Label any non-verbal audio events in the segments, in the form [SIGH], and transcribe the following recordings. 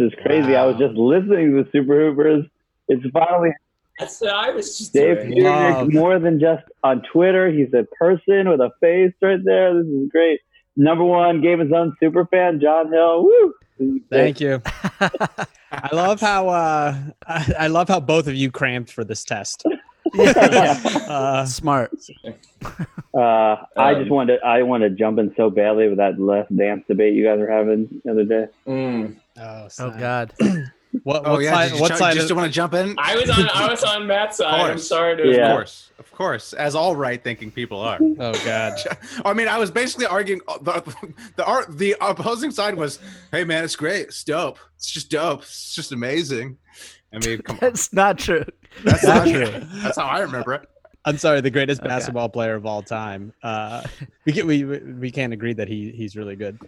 is crazy. I was just listening to the Super Hoopers. It's finally That's what I was just Dave doing. Fugich more than just on Twitter. He's a person with a face right there. This is great. Number one Game of Zones super fan, Jon Hill. Woo! This is great. Thank you. [LAUGHS] I love how uh, I, I love how both of you cramped for this test. [LAUGHS] Uh, Smart. Uh, I Um, just wanted to, I wanted to jump in so badly with that last dance debate you guys were having the other day. Mm. Oh, Oh. God. [CLEARS THROAT] What, Oh what yeah, side? did you, What ju- side? just of- want to jump in? I was on. I was on Matt's [LAUGHS] side. I'm sorry to. Yeah. Of course, of course, as all right thinking people are. [LAUGHS] oh God. [LAUGHS] I mean, I was basically arguing uh, the the art the opposing side was, "Hey man, it's great, it's dope, it's just dope, it's just amazing." I mean, come on, not true. that's not not true. true. That's how I remember it. I'm sorry, the greatest Okay. basketball player of all time. Uh, we can, we we we can't agree that he he's really good.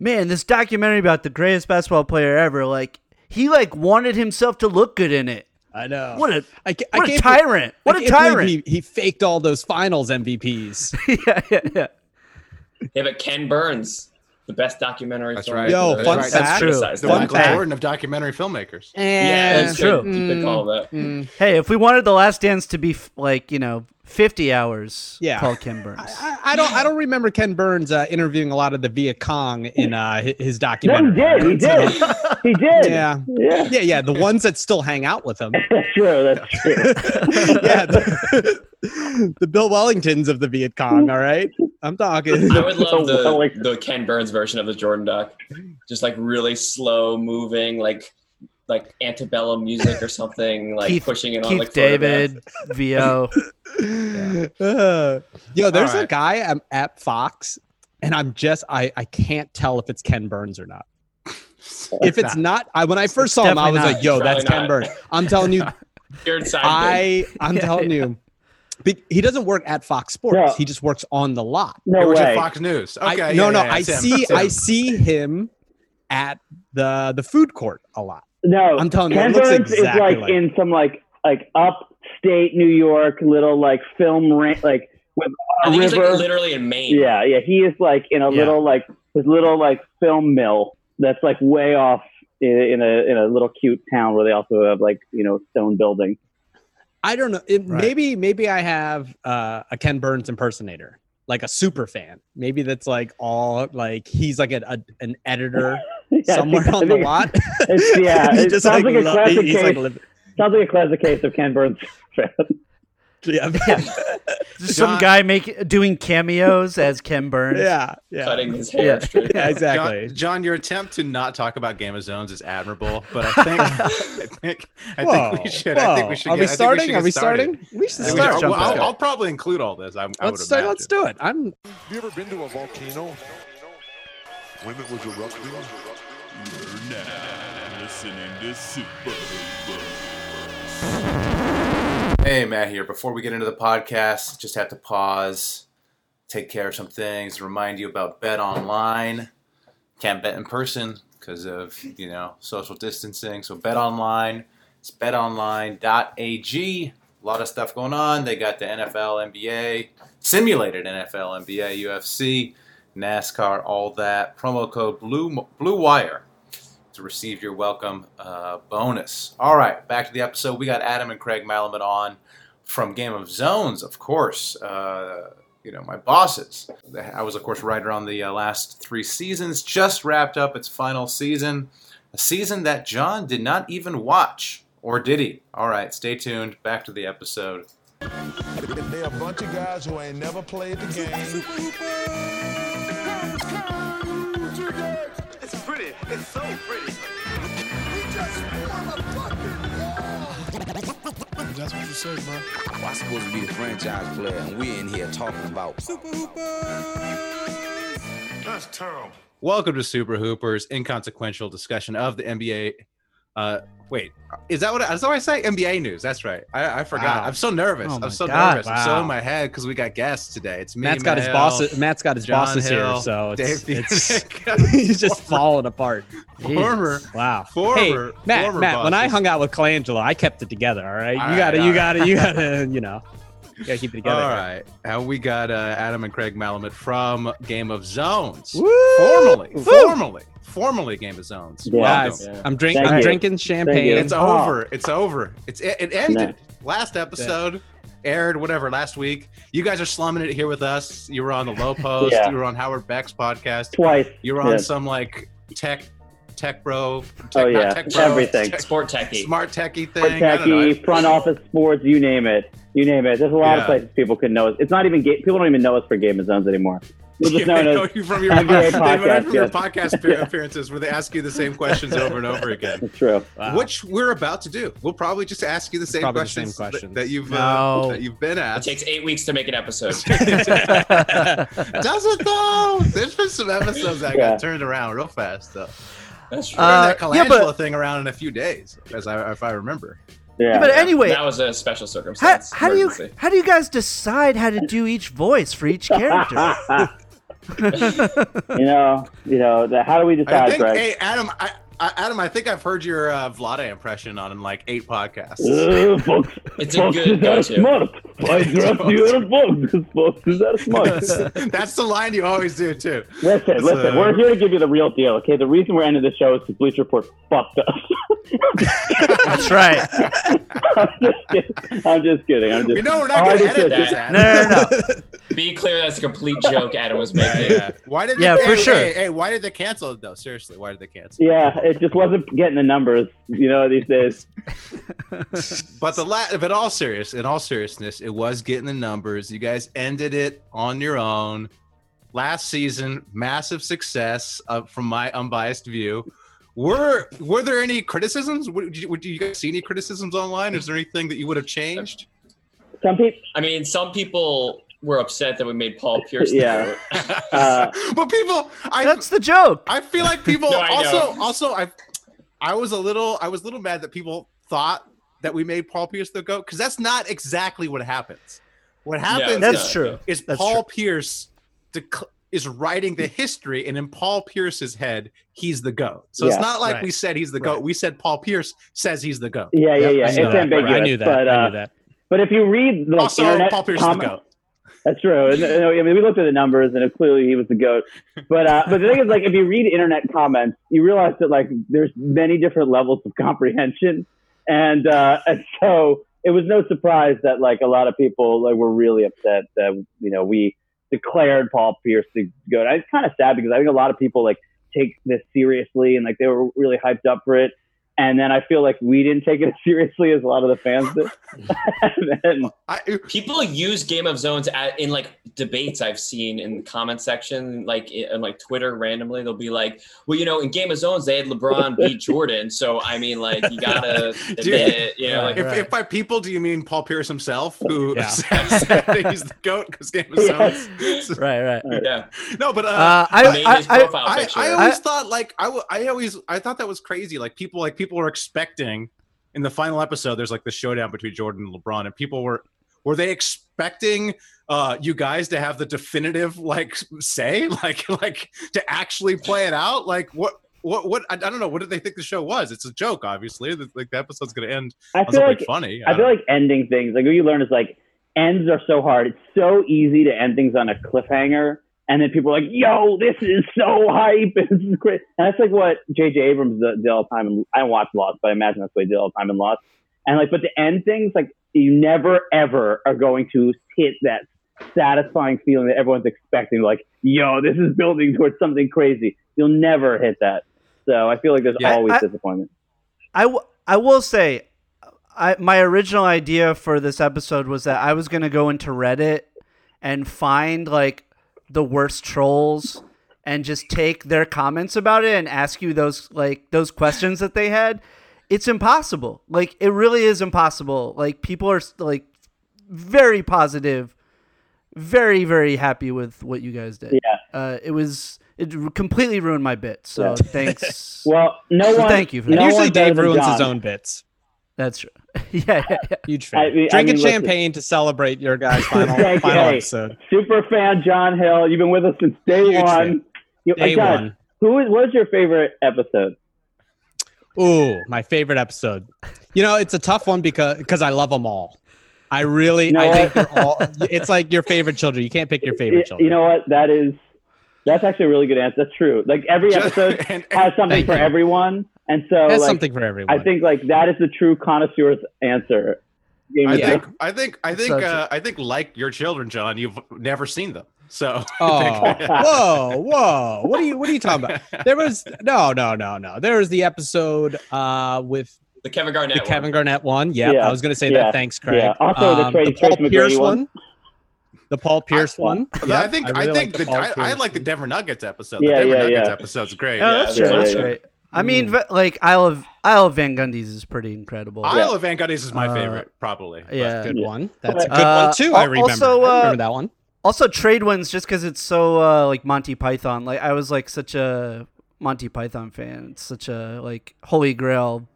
Man, this documentary about the greatest basketball player ever, like he like wanted himself to look good in it. I know. What a I, ca- what a can't tyrant! What I a tyrant! He, he faked all those finals MVPs. [LAUGHS] yeah, yeah, yeah. Yeah, but Ken Burns, the best documentary. That's film right. Yo, maker. fun That's fact. true. The that. Fun Michael fact. Jordan of documentary filmmakers. Yeah, that's true. true. You could call that. Mm, Hey, if we wanted the Last Dance to be f- like you know fifty hours, Yeah. call Ken Burns. I, I don't I don't remember Ken Burns uh, interviewing a lot of the Viet Cong in uh, hi- his No, he documentary. did. He did. [LAUGHS] he did. Yeah. Yeah. Yeah, yeah, the ones that still hang out with him. [LAUGHS] That's true. That's [LAUGHS] true. yeah, the, the Bill Wellingtons of the Viet Cong. All right, I'm talking. [LAUGHS] I would love [LAUGHS] the the Ken Burns version of the Jordan Duck, just like really slow moving, like like antebellum music or something, like Keith- pushing it on Keith like photographs. David, VO. Uh, [LAUGHS] yo, there's All a right. guy at, at Fox, and I'm just I I can't tell if it's Ken Burns or not. If it's not, I when I first saw him, I was definitely like, "Yo, that's Probably Ken. Burns." I'm telling you, I I'm Yeah, telling you, be- he doesn't work at Fox Sports. No. He just works on the lot. No it was way. at Fox News. Okay, no, yeah, no, yeah, I it's him, see I him. see him at the the food court a lot. No, I'm telling you, it Ken looks Burns exactly is like, like- in some like like upstate New York little like film ra- like with I a think he's river. like literally in Maine. yeah, yeah, he is like in a Yeah. little like his little like film mill that's like way off in, in a in a little cute town where they also have like you know stone building. I don't know. It, Right. Maybe maybe I have uh, a Ken Burns impersonator, like a super fan. Maybe that's like all like he's like a, a an editor [LAUGHS] Yeah, somewhere think- on the lot. [LAUGHS] It's, yeah, [LAUGHS] it sounds like, a lo- classic he's, like, case. sounds like a classic case of Ken Burns fan. [LAUGHS] yeah, [LAUGHS] Just some guy make doing cameos as Ken Burns. yeah, yeah, cutting his hair Yeah. straight. yeah, exactly. Jon, Jon, your attempt to not talk about Game of Zones is admirable, but I think [LAUGHS] I think I Whoa, think we should. I think we should. Are get, we starting? should Are we starting? We should I think we start. should- jump well, I'll, I'll probably include all this. I, I would Let's start. Let's do it. I'm. Have you ever been to a volcano when it was erupting? You're now listening to Super Hey, Matt here. Before we get into the podcast, just have to pause, take care of some things, remind you about Bet Online. Can't bet in person because of you know social distancing. So Bet Online. It's betonline.ag. A lot of stuff going on. They got the NFL, NBA, simulated NFL, NBA, UFC, NASCAR, all that. Promo code Blue Blue Wire to receive your welcome uh, bonus. All right, back to the episode. We got Adam and Craig Malamut on from Game of Zones, of course. Uh, you know, my bosses. I was, of course, writer on the uh, last three seasons. Just wrapped up its final season. A season that Jon did not even watch. Or did he? All right, stay tuned. Back to the episode. They're a bunch of guys who ain't never played the game. It's pretty. It's so pretty. We just form a fucking wall. That's what you say, bro. I'm supposed to be the franchise player, and we're in here talking about That's terrible. Welcome to Super Hoopers, inconsequential discussion of the NBA. Uh, wait, is that what that's what I say? NBA news. That's right. I, I forgot. Wow. I'm so nervous. Oh I'm so God. nervous. I'm so in my head because we got guests today. It's me. Matt's got his bosses. Matt's got his Jon bosses Hill, here, so it's, it's [LAUGHS] [LAUGHS] he's just falling apart. former. Wow. Former- hey, Matt, former Matt, when I hung out with Colangelo, I kept it together. All right. All you right, gotta, all you right. gotta, you gotta, [LAUGHS] you know. Gotta keep it together. All right, and we got uh, Adam and Craig Malamut from Game of Zones, Woo! formally, Woo! formally, formally Game of Zones. Yeah. Guys, Yeah. I'm drink. Thank I'm you. drinking champagne. It's Oh. over. It's over. It's it, it ended. Last episode aired whatever last week. You guys are slumming it here with us. You were on the Low [LAUGHS] Post. Yeah. You were on Howard Beck's podcast. Twice. You were on Yeah. some like tech, tech bro. Tech, Oh, yeah. tech bro, Everything. tech- Sport techie. smart techie thing. I don't know. techie, front office sports, you name it. You name it. There's a lot Yeah. of places people can know us. It's not even ga- people don't even know us for Game of Zones anymore. We're just Yeah, known know as you from your, NBA they know you podcast, from your podcast [LAUGHS] appear- appearances where they ask you the same questions over and over again. it's true. Wow. Which we're about to do. We'll probably just ask you the same Probably the same questions, that- That, you've uh, that you've been It asked. takes eight weeks to make an episode. [LAUGHS] Does it though? There's been some episodes that Yeah. got turned around real fast though. That's true. Uh, that yeah, Colangelo but- thing around in a few days, as I if I remember. Yeah. Yeah, but anyway, that was a special circumstance. how do you how do you guys decide how to do each voice for each character? [LAUGHS] [LAUGHS] you know, you know. The, how do we I decide, think, Greg? hey Adam, I, I, Adam, I think I've heard your uh, Vlade impression on like eight podcasts. Uh, [LAUGHS] folks, It's a folks good is that smart. Why dress you in a folks? Folks is that smart. [LAUGHS] That's the line you always do too. Listen, It's, listen. we're here to give you the real deal. Okay, the reason we're ending the show is because Bleacher Report fucked us. [LAUGHS] That's right. I'm just kidding. I'm just kidding. I'm just. We know we're not Oh, going I to edit said- this. Adam. No, no, no. Be clear that's a complete joke Adam was making. yeah. Why did? Yeah, they, for hey, sure. Hey, hey, why did they cancel it though? Seriously, why did they cancel? Yeah, it just wasn't getting the numbers, you know, these days. [LAUGHS] But the la- but all serious, in all seriousness, it was getting the numbers. You guys ended it on your own. Last season, massive success uh, from my unbiased view. Were were there any criticisms? Would you, would you guys see any criticisms online? Is there anything that you would have changed? Some people, I mean, some people were upset that we made Paul [LAUGHS] Pierce. the Yeah. goat. [LAUGHS] Uh, [LAUGHS] but people, I That's the joke. I feel like people No, also know. also I I was a little I was a little mad that people thought that we made Paul Pierce the goat because that's not exactly what happens. What happens it's That's is, true. is That's Paul true. Pierce dec- is writing the history, and in Paul Pierce's head, he's the goat. So Yeah, it's not like right. we said he's the goat. Right. We said Paul Pierce says he's the goat. yeah, yeah, yeah. I It's knew that. ambiguous. I knew that. But, I uh, knew that. but if you read like also, internet Paul Pierce is the goat. That's true. And, and, I mean, we looked at the numbers, and clearly he was the goat. But uh, but the thing is, like, if you read internet comments, you realize that like there's many different levels of comprehension, and uh, and so it was no surprise that like a lot of people like were really upset that you know we declared Paul Pierce the goat. And It's kind of sad because I think a lot of people like take this seriously and like they were really hyped up for it. And then I feel like we didn't take it as [LAUGHS] seriously as a lot of the fans did. [LAUGHS] [LAUGHS] then, I, People use Game of Zones at, in like debates I've seen in the comment section, like in like Twitter randomly. They'll be like, "Well, you know, in Game of Zones they had LeBron beat Jordan, so I mean, like you gotta admit it." You know, like if, if by people do you mean Paul Pierce himself, who Yeah. says that he's the goat because Game of Yes. Zones? Right, right. yeah, No, but uh, Uh, I I, I, his I, profile I, picture. I always thought like I, w- I always I thought that was crazy. Like people like people were expecting in the final episode. There's like the showdown between Jordan and LeBron, and people were were they expecting uh you guys to have the definitive like say [LAUGHS] like like to actually play it out? Like what? What what I, I don't know. What did they think the show was? It's a joke, obviously. The, like the episode's gonna end I feel like funny. I feel like ending things, like what you learn is like ends are so hard. It's so easy to end things on a cliffhanger. And then people are like, yo, this is so hype. [LAUGHS] This is great. And that's like what J.J. Abrams did all the time. And I don't watch Lost, but I imagine that's what he did all the time in Lost. And like, but to end things, like, you never, ever are going to hit that satisfying feeling that everyone's expecting. Like, yo, this is building towards something crazy. You'll never hit that. So I feel like there's Yeah, always I- disappointment. I, w- I will say, I my original idea for this episode was that I was gonna go into Reddit and find like the worst trolls and just take their comments about it and ask you those like those questions that they had. It's impossible. Like it really is impossible. Like people are like very positive, very very happy with what you guys did. Yeah. Uh, it was it completely ruined my bit. So Yeah. thanks. [LAUGHS] Well, no one. Thank you for no that. And usually Dave ruins his own bits. That's true. [LAUGHS] yeah, yeah, yeah. Huge fan. I mean- I Drinking mean, listen. champagne to celebrate your guys' final, [LAUGHS] Thank you. final Hey, episode. Super fan Jon Hill. You've been with us since day Huge one. fan. You, Day God, one. Who is? What's your favorite episode? Ooh, my favorite episode. You know, it's a tough one because because I love them all. I really, You know I what? think they're all. It's like your favorite children. You can't pick your favorite Y- children. You know what? That is that's actually a really good answer. That's true. Like every episode [LAUGHS] and- has something for you. everyone, and so That's like, something for everyone. I think like that is the true connoisseur's answer. I of Yeah. think I think I think Such uh, I think like your children, Jon, you've never seen them. So [LAUGHS] Oh, whoa, [LAUGHS] whoa! What are you? What are you talking about? There was no, no, no, no. There was the episode uh with The Kevin Garnett. the one. Kevin Garnett one. Yep, Yeah, I was going to say yeah, that. Thanks, Craig. yeah. Also, the Um, Tracy- Paul Tracy Pierce one. one. The Paul Pierce one. I think I, really think like the, Paul I, I like the. Denver Nuggets episode. Yeah, the Denver yeah, Nuggets yeah. episode's great. Yeah, yeah, that's yeah, true. That's yeah. great. I mean, ve- like Isle of Isle of Van Gundy's is pretty incredible. Isle of Van Gundy's is my Uh, favorite, probably. but- yeah. Good Yeah. one. That's a good Uh, one too. I remember. also, I uh, remember that one. Also, trade ones just because it's so uh, like Monty Python. Like I was like such a Monty Python fan. It's such a like holy grail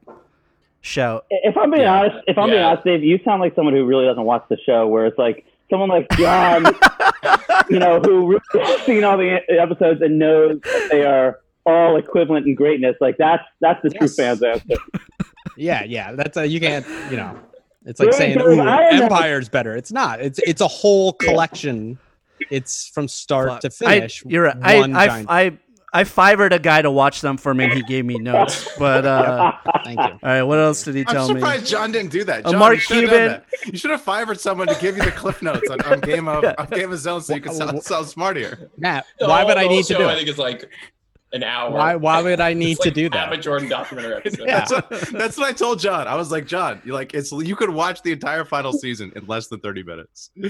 shout. If I'm being Yeah. honest, if I'm being Yeah. honest, Dave, you sound like someone who really doesn't watch the show. Where it's like someone like Jon, [LAUGHS] you know, who really has seen all the episodes and knows that they are all equivalent in greatness. Like that's that's the true Yes. fans answer. [LAUGHS] Yeah, yeah. That's a you can't. You know, it's like saying Ooh, Empire's better. It's not. It's it's a whole collection. It's from start to finish. I, you're right. I one I, giant- I I fivered a guy to watch them for me. and He gave me notes. But uh, [LAUGHS] Thank you. all right, what else did he I'm tell me? surprised Jon didn't do that. Uh, Mark you should have Cuban- that. You should have fired someone to give you the cliff notes on, on Game of [LAUGHS] on Game of Zones so you could sound, sound smart here. Matt, why would I need to show, do I think it's like an hour. Why why would I need It's to like do half a that? Jordan documentary [LAUGHS] episode. Yeah. That's what, that's what I told Jon. I was like, Jon, you like it's you could watch the entire final season in less than 30 minutes. [LAUGHS]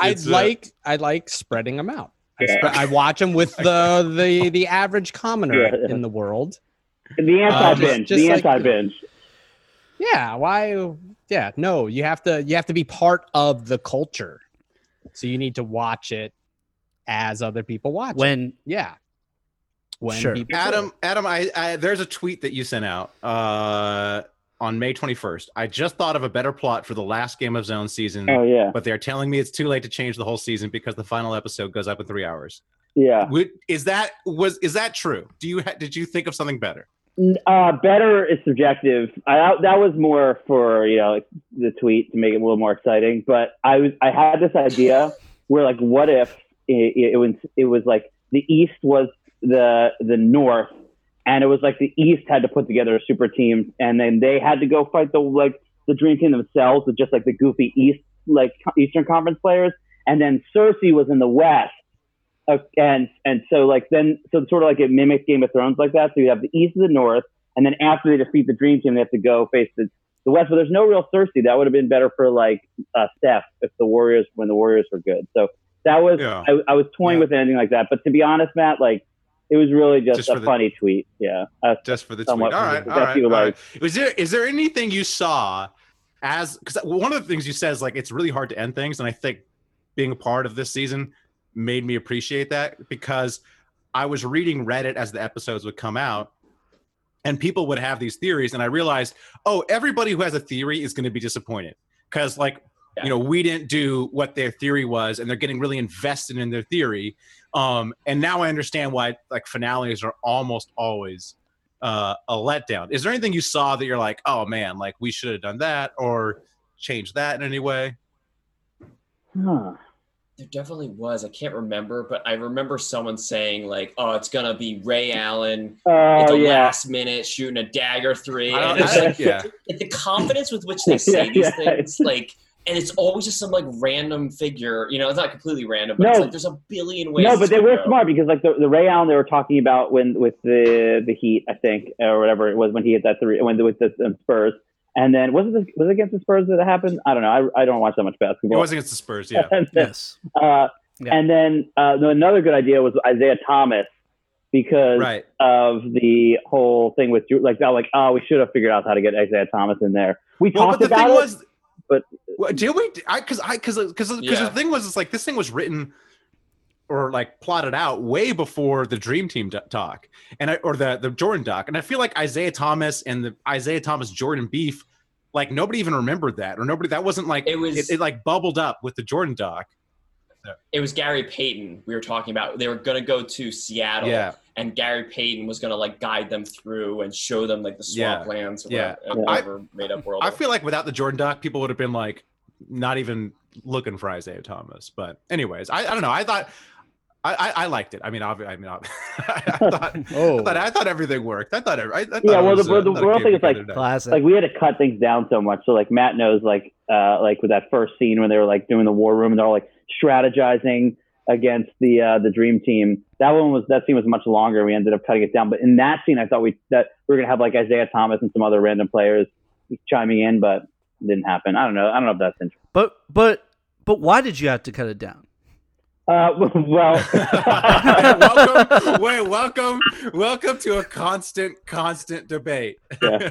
I It's, uh, like I like spreading them out. I, Yeah. I watch them with the the the average commoner Yeah, yeah. in the world. The anti binge. just the like- anti binge. Yeah, why? Yeah, no, you have to you have to be part of the culture, so you need to watch it as other people watch. it. when yeah, when Sure. people Adam. Adam, I, I there's a tweet that you sent out uh, on May 21st. I just thought of a better plot for the last Game of Zone season, Oh yeah, but they're telling me it's too late to change the whole season because the final episode goes up in three hours. yeah. Would, is that was is that true? Do you ha- did you think of something better? Uh, better is subjective. I, that was more for you know the tweet to make it a little more exciting. But I was I had this idea where like what if it, it was it was like the East was the the North, and it was like the East had to put together a super team, and then they had to go fight the like the dream team themselves with just like the goofy East like Eastern Conference players, and then Cersei was in the West. Uh, and and so like then so sort of like it mimicked Game of Thrones like that. So you have the East and the North, and then after they defeat the Dream Team, they have to go face the, the West. But there's no real Cersei. That would have been better for like uh, Steph if the Warriors when the Warriors were good. So that was Yeah. I, I was toying Yeah. with anything like that. But to be honest, Matt, like it was really just, Just a the- funny tweet. Yeah, uh, Just for the tweet. All right, all right, all right. Was there is there anything you saw as because one of the things you said is like it's really hard to end things, and I think being a part of this season made me appreciate that because I was reading Reddit as the episodes would come out. And people would have these theories, and I realized, oh, everybody who has a theory is going to be disappointed because, like, Yeah. you know, we didn't do what their theory was, and they're getting really invested in their theory. Um, and now I understand why like finales are almost always uh, a letdown. Is there anything you saw that you're like, oh man, like we should have done that or changed that in any way? huh. There definitely was. I can't remember, but I remember someone saying like, "Oh, it's gonna be Ray Allen at oh the yeah. last minute shooting a dagger three. I And it's I, like, yeah, like, the confidence with which [LAUGHS] they say Yeah, these yeah. things, like, and it's always just some like random figure. You know, it's not completely random, but No. it's like there's a billion ways. No, but they were go. smart because like the, the Ray Allen they were talking about when with the the Heat, I think, or whatever it was when he hit that three when with the um, Spurs, and then was it the, was it against the Spurs that it happened? I don't know. I, I don't watch that much it basketball. was against the Spurs. Yeah, [LAUGHS] and then, yes, uh, Yeah. and then uh, another good idea was Isaiah Thomas because right. of the whole thing with Drew. Like they're like, oh, we should have figured out how to get Isaiah Thomas in there. We Well, talked but the about thing it. was, but- Well, did we? I because I because because Yeah. the thing was, it's like this thing was written or like plotted out way before the Dream Team talk and I, or the the Jordan doc, and I feel like Isaiah Thomas and the Isaiah Thomas Jordan beef, like nobody even remembered that, or nobody that wasn't like It was- it, it like bubbled up with the Jordan doc. It was Gary Payton we were talking about. They were gonna go to Seattle, Yeah, and Gary Payton was gonna like guide them through and show them like the Yeah. swamplands, Yeah. whatever, whatever made up world. I feel like without the Jordan doc, people would have been like, not even looking for Isaiah Thomas. But anyways, I, I don't know. I thought I, I, I liked it. I mean, obvi- I mean, [LAUGHS] I thought, [LAUGHS] Oh. I thought I thought everything worked. I thought I, I thought Yeah, it well, was, the- uh, the I real thing is, like. Classic. like we had to cut things down so much. So like Matt knows, like uh, like with that first scene when they were like doing the war room and they're all like strategizing against the uh, the dream team. That one was that scene was much longer. We ended up cutting it down. But in that scene, I thought we that we were gonna have like Isaiah Thomas and some other random players chiming in, but it didn't happen. I don't know. I don't know if that's interesting. But but but why did you have to cut it down? Uh, [LAUGHS] well, welcome, wait, welcome, welcome to a constant, constant debate. Yeah.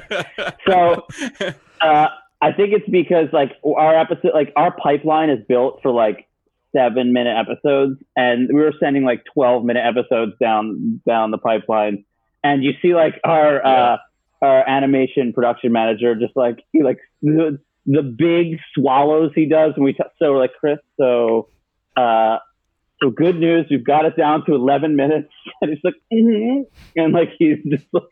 So, [LAUGHS] uh, I think it's because like our episode, like our pipeline is built for like seven minute episodes, and we were sending like twelve minute episodes down down the pipeline, and you see like our uh, our animation production manager just like he like the, the big swallows he does when we t- so like Chris so. Uh, so good news, we've got it down to 11 minutes, [LAUGHS] and he's like, mm and like he's just like,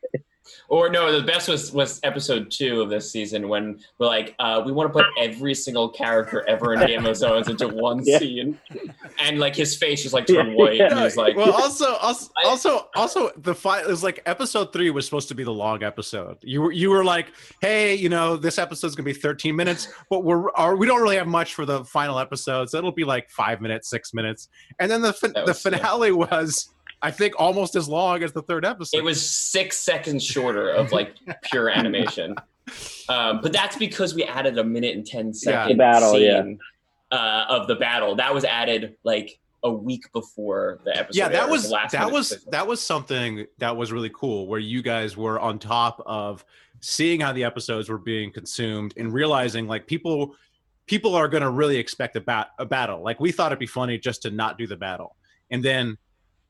Or no, the best was was episode two of this season when we're like, uh, we want to put every single character ever in Game of Thrones into [LAUGHS] one Yeah. scene, and like his face just like turned Yeah, white, yeah. and he's like, well, also, also, I- also, also, the fight was like episode three was supposed to be the long episode. You were, you were like, hey, you know, this episode's gonna be 13 minutes, but we're, are, we don't really have much for the final episode, so it'll be like five minutes, six minutes, and then the fin- That the was- yeah. finale was, I think, almost as long as the third episode. it was six seconds shorter of like [LAUGHS] pure animation. Um, but that's because we added a minute and ten second The battle, yeah. uh, of the battle. That was added like a week before the episode. yeah that aired, was last that was special. that was something that was really cool where you guys were on top of seeing how the episodes were being consumed and realizing like people people are going to really expect a, bat, a battle like we thought it'd be funny just to not do the battle and then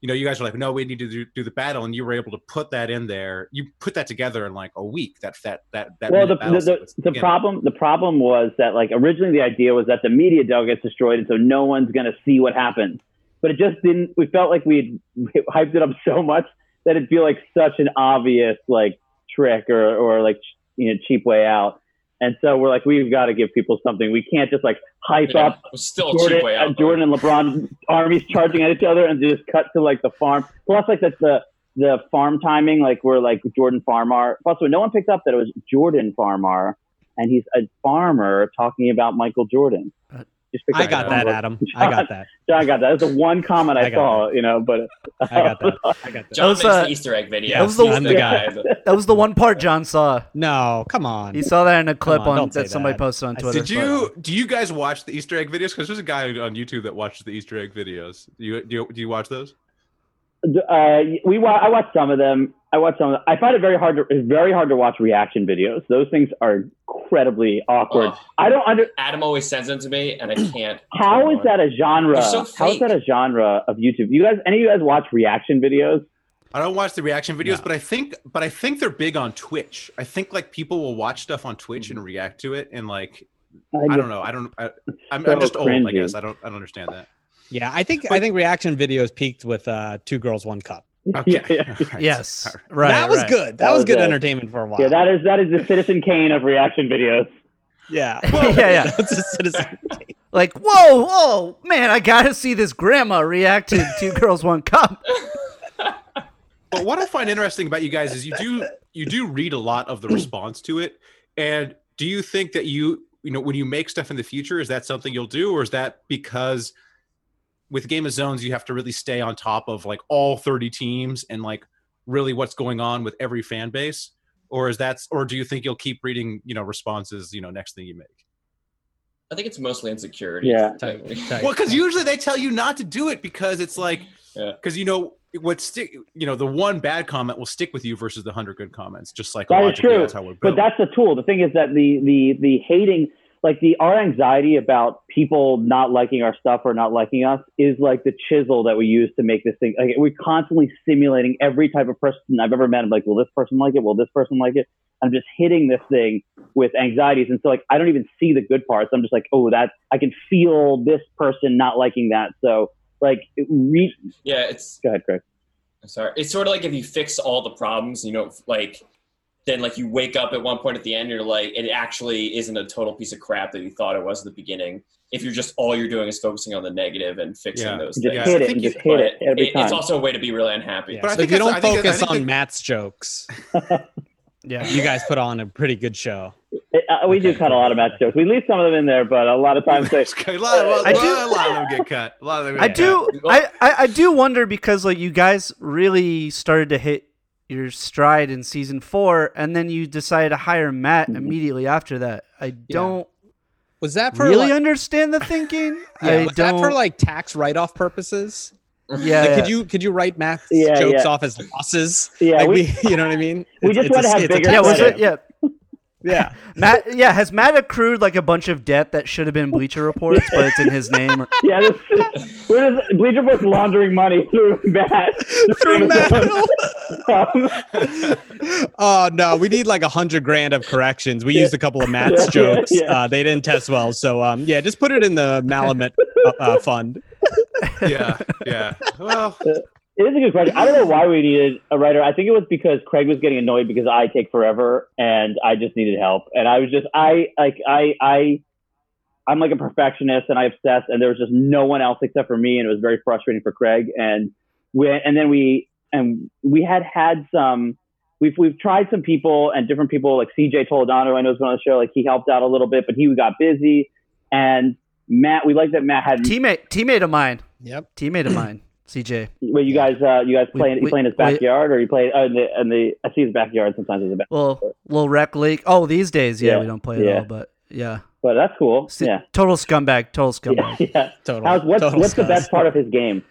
you know you guys were like no we need to do, do the battle and you were able to put that in there you put that together in like a week that that that that well, the, the, the, the problem the problem was that like originally the idea was that the media dog gets destroyed, and so no one's gonna see what happens. But it just didn't. We felt like we had hyped it up so much that it'd feel like such an obvious like trick or or like you know cheap way out. And so we're like, we've got to give people something. We can't just like hype Yeah, up still Jordan, cheap way out. uh, Jordan and LeBron armies charging at each other and just cut to like the farm. Plus, like that's the the farm timing, like we're like Jordan Farmar. Plus, no one picked up that it was Jordan Farmar, and he's a farmer talking about Michael Jordan. Uh, Just picked I got that. that, Adam. I got that. [LAUGHS] Jon got that. That's the one comment I, I got saw, you know. But I got that. I got that. [LAUGHS] Jon was, makes uh, the Easter egg video. that was the- I'm the guy. that- That was the one part Jon saw. No, come on. He saw that in a clip on, on, don't that somebody posted on Twitter. Did you do you guys watch the Easter egg videos? Because there's a guy on YouTube that watches the Easter egg videos. Do you do you, do you watch those? Uh, we wa- I watched some of them. I watched some. Of I find it very hard to it's very hard to watch reaction videos. Those things are incredibly awkward. Oh, I don't under Adam always sends them to me, and I [CLEARS THROAT] can't. How turn is on. that a genre? So How is that a genre of YouTube? You guys, any of you guys watch reaction videos? I don't watch the reaction videos, No. but I think but I think they're big on Twitch. I think like people will watch stuff on Twitch and react to it and like I just- don't know. I don't I, I'm, So I'm just old, I guess. I don't I don't understand that. Yeah, I think I think reaction videos peaked with uh, Two Girls One Cup. Okay. [LAUGHS] Yeah, yeah. All right. Yes. Right. Right. that was right. good. That, That was was good it. entertainment for a while. Yeah, that is that is the Citizen Kane of reaction videos. yeah. [LAUGHS] yeah, yeah. [LAUGHS] That's a citizen. Like, whoa, whoa, man, I gotta see this grandma react to Two Girls One Cup. But what I find interesting about you guys is you do you do read a lot of the [CLEARS THROAT] response to it. And do you think that you you know when you make stuff in the future, is that something you'll do, or is that because with Game of Zones you have to really stay on top of like all 30 teams and like really what's going on with every fan base? Or is that or do you think you'll keep reading, you know, responses, you know, next thing you make? I think it's mostly insecurity. Yeah. Tight, tight. Well, because usually they tell you not to do it because it's like, Yeah. because you know what stick, you know, the one bad comment will stick with you versus the hundred good comments. Just like That is true, that's how we're But that's the tool. The thing is that the the the hating, like the our anxiety about people not liking our stuff or not liking us, is like the chisel that we use to make this thing. Like we're constantly simulating every type of person I've ever met. I'm like, will this person like it? Will this person like it? I'm just hitting this thing with anxieties, and so like I don't even see the good parts. I'm just like, oh, that I can feel this person not liking that. So like, it re- Yeah, it's go ahead, Craig. I'm sorry. It's sort of like if you fix all the problems, you know, like then like you wake up at one point at the end, you're like, it actually isn't a total piece of crap that you thought it was at the beginning. If you're just all you're doing is focusing on the negative and fixing Yeah. those Just things. Yeah, hit I it think and you- just hit it every it- time. it's also a way to be really unhappy. Yeah. But I so think if you don't I think that- I focus think on that- Matt's jokes, [LAUGHS] Yeah. you guys put on a pretty good show. It- uh, we do cut a lot of match jokes. We leave some of them in there, but a lot of times they. a lot, a lot- I do- a lot of them get cut. A lot of them get I cut. do. I, I I do wonder because like you guys really started to hit your stride in season four, and then you decided to hire Matt mm-hmm. immediately after that. I don't Was that for really like, understand the thinking. [LAUGHS] yeah, I was that for like tax write-off purposes? [LAUGHS] yeah, Like, yeah. could you could you write Matt's Yeah, jokes yeah. off as losses? Yeah, like we- we, [LAUGHS] you know what I mean? we It's- just it's wanna have bigger yeah, was it? Yeah, Yeah, [LAUGHS] Matt. Yeah, has Matt accrued like a bunch of debt that should have been Bleacher Reports, but it's in his name? [LAUGHS] Yeah, this, we're Bleacher Report's laundering money [LAUGHS] through Matt. Through Matt. Um, oh no, we need like a hundred grand of corrections. We Yeah. used a couple of Matt's Yeah, jokes. yeah. Uh, they didn't test well, so um, yeah, just put it in the Malamut uh, uh, fund. Yeah, yeah. Well, It is a good question. I don't know why we needed a writer. I think it was because Craig was getting annoyed because I take forever and I just needed help. And I was just I like I I I'm like a perfectionist and I obsess and there was just no one else except for me and it was very frustrating for Craig and we and then we and we had had some we've we've tried some people and different people like CJ Toledano I know is one on the show like he helped out a little bit but he got busy and Matt we like that Matt had Teammate, teammate of mine. Yep. Teammate of mine. CJ. Wait, you guys, uh, you guys We- play, you we- play in his we- backyard, or you play uh, in the, in the? I see his backyard sometimes as a back, Little little rec league. Oh, these days, yeah, Yeah, we don't play at yeah. all. But yeah, but that's cool. See, Yeah, total scumbag. Total [LAUGHS] scumbag. yeah. Total. How's, what's total what's the best part of his game?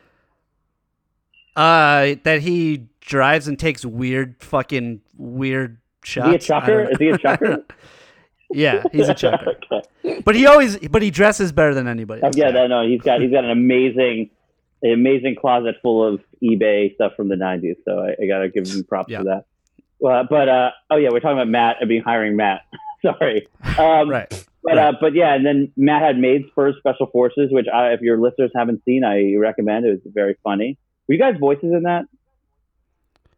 Uh, that he drives and takes weird, fucking weird Is shots. he a chucker? Is he a chucker? [LAUGHS] yeah, he's a chucker. [LAUGHS] okay. But he always, but he dresses better than anybody. Oh, else. yeah, no, no, he's got he's got an amazing, an amazing closet full of eBay stuff from the '90s. So I, I gotta give him props Yeah. for that. Well, but uh, oh yeah, we're talking about Matt and being hiring Matt. [LAUGHS] Sorry. Um, [LAUGHS] Right. But uh, but yeah, and then Matt had made Spurs Special Forces, which I, if your listeners haven't seen, I recommend. It was very funny. Were you guys voices in that?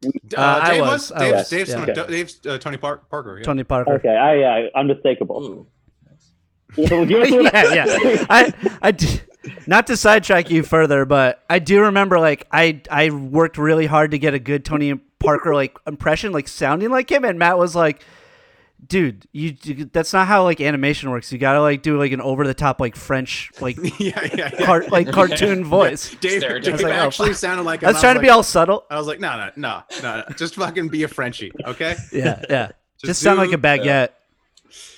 uh, Uh, I Dave was, was. I Dave's, was, Dave's, yeah. Dave's uh, Tony Park, Parker. Yeah. Tony Parker. Okay, I [LAUGHS] yeah, unmistakable. Ooh. Well, give us a- yeah, yeah. I, I, d- not to sidetrack you further, but I do remember like I, I worked really hard to get a good Tony Parker like impression, like sounding like him, and Matt was like, "Dude, you, that's not how like animation works. You gotta like do like an over the top like French like [LAUGHS] yeah, yeah, yeah. car, like cartoon voice." Dave, Stereotype. Dave I was like, oh, actually fuck. sounded like. I was trying to be all subtle. I was like, no, no, no, no, no. Just fucking be a Frenchie, okay? [LAUGHS] Yeah, yeah. Just, Just sound like a baguette.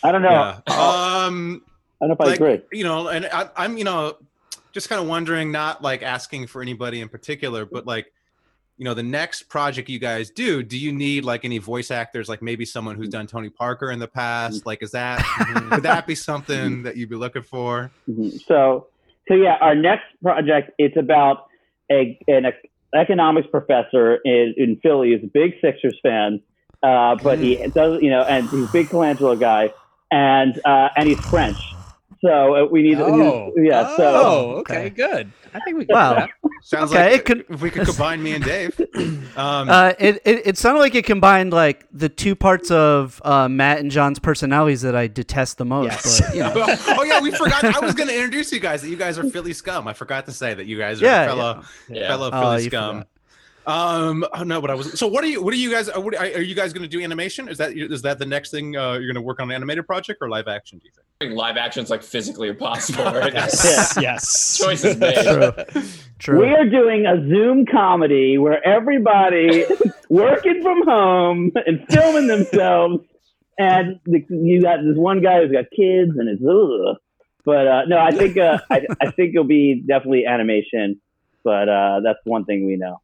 I don't know. Yeah. Um, I don't know if I like, agree. you know, and I, I'm, you know, just kind of wondering, not like asking for anybody in particular, but like, you know, the next project you guys do, do you need like any voice actors, like maybe someone who's mm-hmm. done Tony Parker in the past? Mm-hmm. Like, is that [LAUGHS] mm-hmm. could that be something that you'd be looking for? So, so yeah, our next project it's about a an ec- economics professor in, in Philly. He's a big Sixers fan, uh, but he mm. does you know, and he's a big Colangelo guy, and uh, and he's French. So uh, we need, Oh, yeah. So oh, okay, okay. good. I think we can Wow. Sounds Okay, like it could- if we could combine me and Dave. [COUGHS] Um, Uh, it, it it sounded like it combined like the two parts of uh, Matt and Jon's personalities that I detest the most. Yes. But, you know, [LAUGHS] oh yeah, we forgot. I was going to introduce you guys that you guys are Philly scum. I forgot to say that you guys are Yeah, fellow Yeah. fellow Oh, Philly you scum. forgot. Um, oh no, but I was. So what are you? What are you guys? uh, What, are are you guys going to do animation? Is that is that the next thing uh, you're going to work on an animated project or live action? Do you think? Live action is like physically impossible [LAUGHS] right now. Yes, yes. [LAUGHS] Choices made. true, true. we are doing a Zoom comedy where everybody [LAUGHS] working from home and filming themselves, and the, you got this one guy who's got kids and it's ugh. But uh, no, I think uh, I, I think it'll be definitely animation. But uh, that's one thing we know.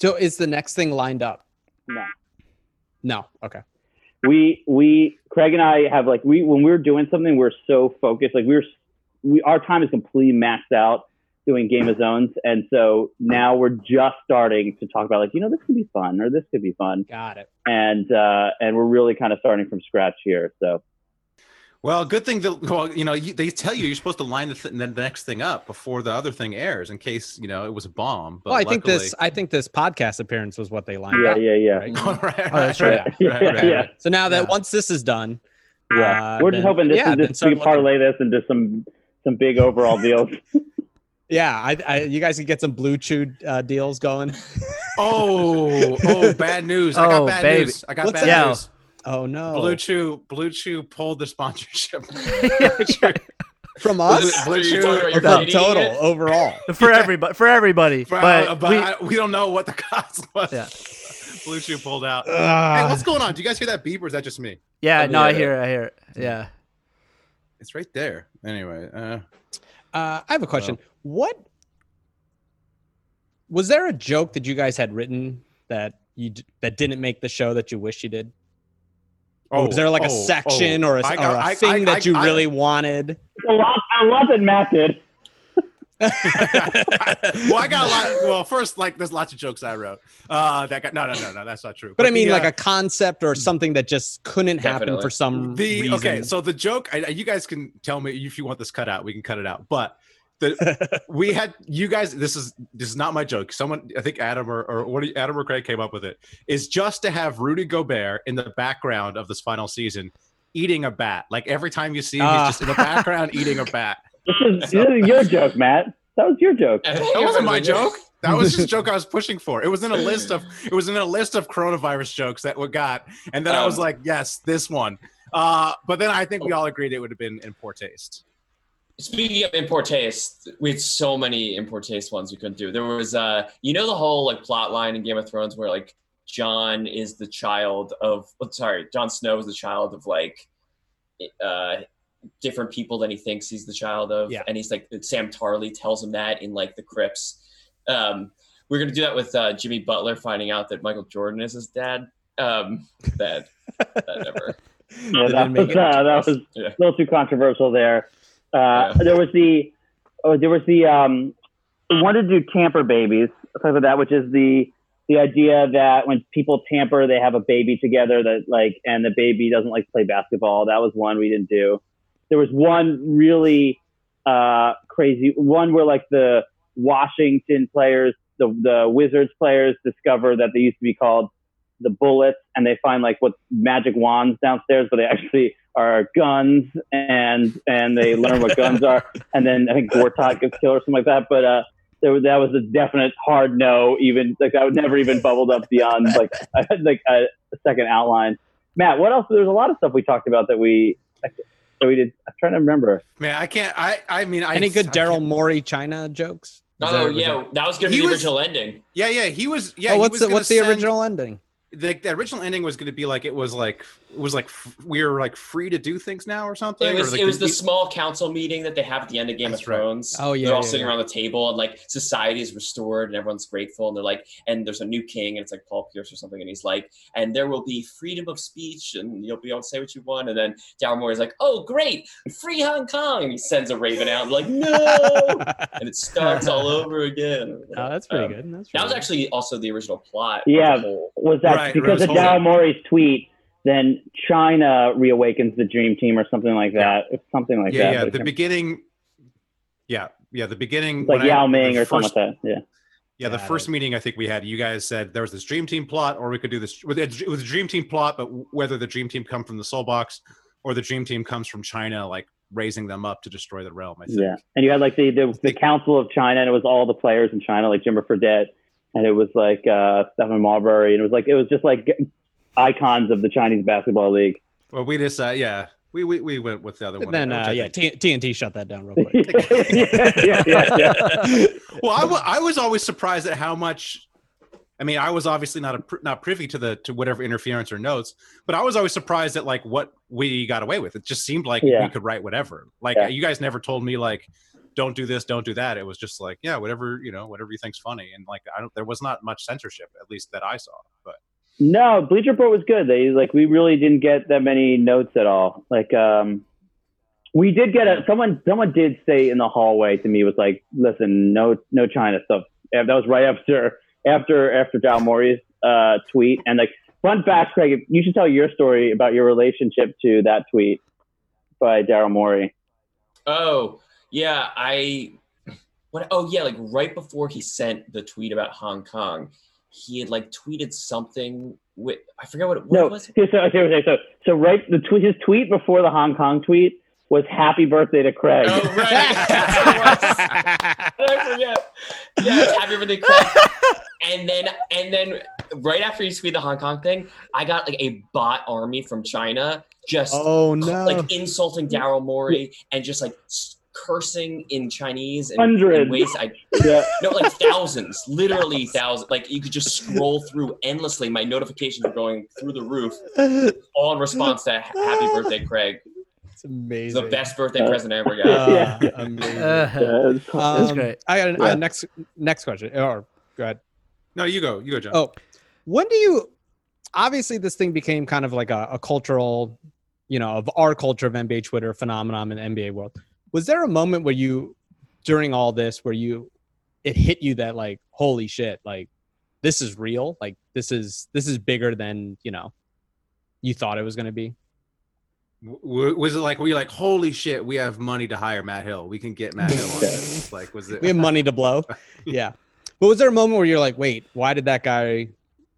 So is the next thing lined up? No. No. Okay. we we Craig and I have like we when we're doing something we're so focused like we're we our time is completely maxed out doing Game of Zones and so now we're just starting to talk about like you know this could be fun or this could be fun Got it. and uh and we're really kind of starting from scratch here so Well, good thing that well, you know, you, they tell you you're supposed to line the, th- the next thing up before the other thing airs in case you know it was a bomb. But well, I think this. I think this podcast appearance was what they lined Yeah, up. yeah, yeah. [LAUGHS] right? Oh, right, Oh, that's right, right. [LAUGHS] Yeah, right, right, yeah. So now that Yeah. once this is done, Yeah, uh, we're just then- hoping this yeah, is then just start we can parlay this into some some big overall deals. [LAUGHS] Yeah, I, I, you guys can get some blue chew uh, deals going. Oh, oh, bad news! I got Oh, bad baby. news. I got What's bad that? news. Oh no, Blue Chew, Blue Chew pulled the sponsorship. [LAUGHS] [LAUGHS] from us Blue Are Chew, talking about your No, Canadian total it? overall. [LAUGHS] for everybody. For everybody. but, But, but we, I- we, don't know what the cost was. Yeah. Blue Chew pulled out. hey, what's going on? Do you guys hear that beep, or is that just me? yeah, I no, I hear it. I hear it. Yeah. It's right there. Anyway, uh, Uh, I have a question. What was there a joke that you guys had written that you that didn't make the show that you wish you did? Or was there like a oh, section oh. or a, I or a I- thing I- that I- you I- really wanted? a lot, a lot that Matt did. [LAUGHS] well, I got a lot. Well, first, like, there's lots of jokes I wrote. Uh, that got no, no, no, no. That's not true. But I mean, the, like uh, a concept or something that just couldn't happen for some the reason. okay. So the joke, I, you guys can tell me if you want this cut out. We can cut it out. But the [LAUGHS] we had you guys. This is this is not my joke. Someone, I think Adam or or what? you- Adam or Craig came up with it. Is just to have Rudy Gobert in the background of this final season eating a bat. Like every time you see him, Ah. he's just in the background eating a bat. [LAUGHS] This is, this is your joke, Matt. That was your joke. That wasn't my joke. That was just a [LAUGHS] joke I was pushing for. It was in a list of it was in a list of coronavirus jokes that we got, and then I was Um, like, yes, this one. Uh, but then I think we all agreed it would have been in poor taste. Speaking of in poor taste, we had so many in poor taste ones we couldn't do. There was, uh, you know, the whole like plot line in Game of Thrones where like Jon is the child of, oh, sorry, Jon Snow is the child of like uh, different people than he thinks he's the child of, Yeah. and he's like Sam Tarly tells him that in like the crypts. Um, we're gonna do that with uh, Jimmy Butler finding out that Michael Jordan is his dad. Um, that that never. Yeah, [LAUGHS] that was, uh, that was Yeah. a little too controversial there. Uh, Yeah. There was the oh, there was the um, wanted to do tamper babies. Talk about that, which is the the idea that when people tamper, they have a baby together that like, and the baby doesn't like to play basketball. That was one we didn't do. There was one really uh, crazy one where like the Washington players, the the Wizards players discover that they used to be called the bullets and they find like what magic wands downstairs, but they actually are guns and and they learn what guns are. And then I think Gortat gets killed or something like that. But uh, there was, that was a definite hard no. Even like I would never even bubbled up beyond like [LAUGHS] I had like a, a second outline. Matt, what else? There's a lot of stuff we talked about that we that we did. I'm trying to remember. Man, I can't. I I mean, I Any good Daryl can't- Morey China jokes? Is Oh that- yeah, that- that was gonna He be the was- original ending. Yeah, yeah. He was. Yeah. oh, he what's was the, gonna what's the original ending? The, the original ending was going to be like it was like it was like f- we were like free to do things now or something. It was like it was the he- small council meeting that they have at the end of Game That's of right. Thrones. Oh, yeah, they're all yeah, sitting yeah. around the table and like society is restored and everyone's grateful and they're like and there's a new king and it's like Paul Pierce or something and he's like and there will be freedom of speech and you'll be able to say what you want and then Daryl is like oh great free Hong Kong and he sends a raven out and like no [LAUGHS] and it starts all over again. Oh, that's pretty Um, good. That's That was good. actually also the original plot. Yeah. Was that Right, because of Rose Holden. Daryl Morey's tweet? Then China reawakens the Dream Team or something like that. It's something like yeah, that. yeah. but The it's beginning. Yeah, yeah. The beginning. like when I- Yao the Ming or first- something like that. Yeah. Yeah, the Got first meeting I think we had, you guys said there was this dream team plot, or we could do this with it was a dream team plot, but whether the dream team come from the soul box or the dream team comes from China, like raising them up to destroy the realm. I think. Yeah, and you had like the, the the Council of China, and it was all the players in China, like Jimmer Fredette, and it was like uh, Stephen Marbury, and it was like it was just like icons of the Chinese basketball league. Well, we just uh, yeah, we, we we went with the other But one. then, uh, yeah, T- TNT shut that down real [LAUGHS] quick. yeah, yeah, yeah, yeah. [LAUGHS] well, I wa- I was always surprised at how much. I mean, I was obviously not a, pr- not privy to the to whatever interference or notes, but I was always surprised at like what we got away with. It just seemed like Yeah. we could write whatever. Like Yeah. you guys never told me like, don't do this, don't do that. It was just like, yeah, whatever you know, whatever you think's funny, and like I don't. There was not much censorship, at least that I saw. But No, Bleacher Report was good. They like we really didn't get that many notes at all. Like um we did get a someone someone did say in the hallway to me was like, listen, no no China stuff. That was right after after after Daryl Morey's uh tweet. And like fun fact, Craig, you should tell your story about your relationship to that tweet. by Daryl Morey. Oh, yeah, I what oh yeah, like right before he sent the tweet about Hong Kong, he had like tweeted something with I forget what, what No, was it? so, so, okay, okay, so so right the tweet his tweet before the Hong Kong tweet was "Happy birthday to Craig." Oh right. [LAUGHS] That's what it was. I forget. Yeah, happy birthday, Craig. And then and then right after he tweeted the Hong Kong thing, I got like a bot army from China just Oh no! like insulting Daryl Morey and just like s- cursing in Chinese and Hundreds. in ways I [LAUGHS] Yeah. no like thousands, literally thousands. Like you could just scroll through endlessly. My notifications were going through the roof, all in response to "Happy Birthday, Craig." it's It's amazing. the best birthday Uh, present I ever got. Uh, Yeah. amazing. Uh, Yeah, That's Um, great. I got a, Yeah. uh, next next question. Or go ahead. No, you go. You go, Jon. Oh, when do you? Obviously, this thing became kind of like a, a cultural, you know, of our culture of NBA Twitter phenomenon in the NBA world. Was there a moment where you, during all this, where you, it hit you that like, holy shit, like, this is real, like this is this is bigger than you know, you thought it was going to be. Was it like were you like holy shit we have money to hire matt hill we can get matt hill on this like was [LAUGHS] it We have money to blow. [LAUGHS] Yeah, but was there a moment where you're like, wait, why did that guy?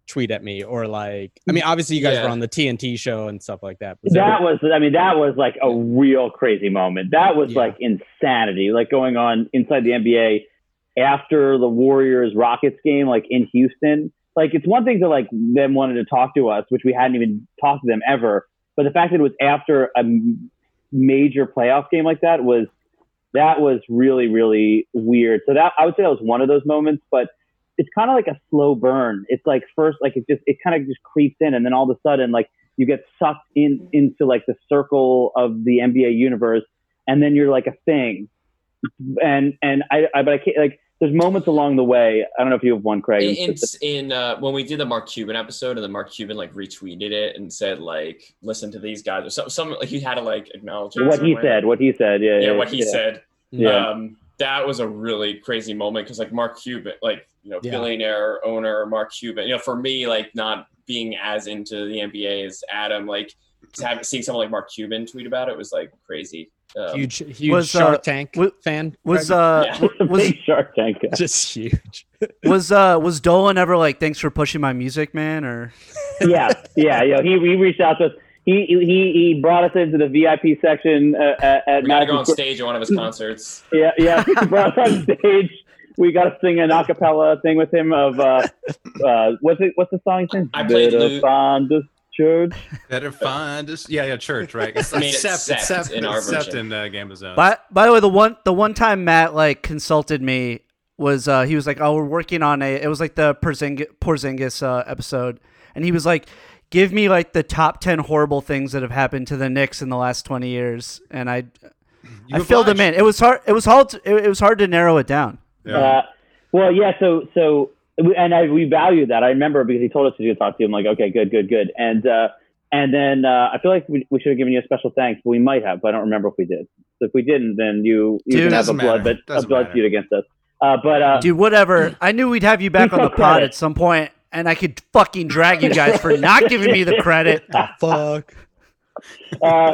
Tweet at me or like i mean mm, obviously you guys Yeah. were on the tnt show and stuff like that Was there- that was i mean that was like a real crazy moment that was Yeah. like insanity like going on inside the nba after the warriors rockets game like in houston like it's one thing to like them wanting to talk to us which we hadn't even talked to them ever but the fact that it was after a major playoff game like that was that was really really weird so that i would say that was one of those moments but it's kind of like a slow burn it's like first like it just it kind of just creeps in and then all of a sudden like you get sucked in into like the circle of the NBA universe, and then you're like a thing. And and I, I but I can't like. There's moments along the way. I don't know if you have one, Craig. in, in, in uh, when we did the Mark Cuban episode, and then Mark Cuban like retweeted it and said like, "Listen to these guys," or some, some like he had to like acknowledge it what he somewhere. said. What he said. Yeah. Yeah, what he yeah. said. Yeah. Um, that was a really crazy moment because like Mark Cuban, like you know, Yeah. billionaire owner Mark Cuban. You know, for me, like not being as into the NBA as Adam, like to have, seeing someone like Mark Cuban tweet about it was like crazy. Um, huge huge Was, uh, shark tank wa- fan Was Greg? uh Yeah. w- was Big [LAUGHS] Shark Tank. guy. just huge [LAUGHS] was uh was Dolan ever like thanks for pushing my music, man? Or [LAUGHS] yeah, yeah, yeah. He he reached out to us. He he he brought us into the VIP section uh, at, at we gotta go on stage at one of his concerts. Yeah, yeah. He brought us on stage. We got to sing an acapella thing with him of uh, [LAUGHS] uh, what's it? What's the song? I played Better Lou- find the church. better find us yeah yeah church right it's [LAUGHS] I mean, it's Sept- Sept Sept- in our Sept version. in uh, game of zones by by the way, the one the one time Matt like consulted me was uh he was like, oh, we're working on a. It was like the Porzingis, Porzingis uh, episode, and he was like. Give me like the top ten horrible things that have happened to the Knicks in the last twenty years, and I, You I filled them in. It was hard. It was hard. To, it, it was hard to narrow it down. Yeah. Uh, well, yeah. So so and I we value that. I remember because he told us to go talk to him. Like, okay, good, good, good. And uh, and then uh, I feel like we, we should have given you a special thanks, but we might have. But I don't remember if we did. So if we didn't, then you you Dude, can have a blood matter. but a Doesn't blood matter. feud against us. Uh, but uh, Dude, whatever. I knew we'd have you back on the pod credit. at some point, and I could fucking drag you guys for not giving me the credit. [LAUGHS] The fuck [LAUGHS] uh,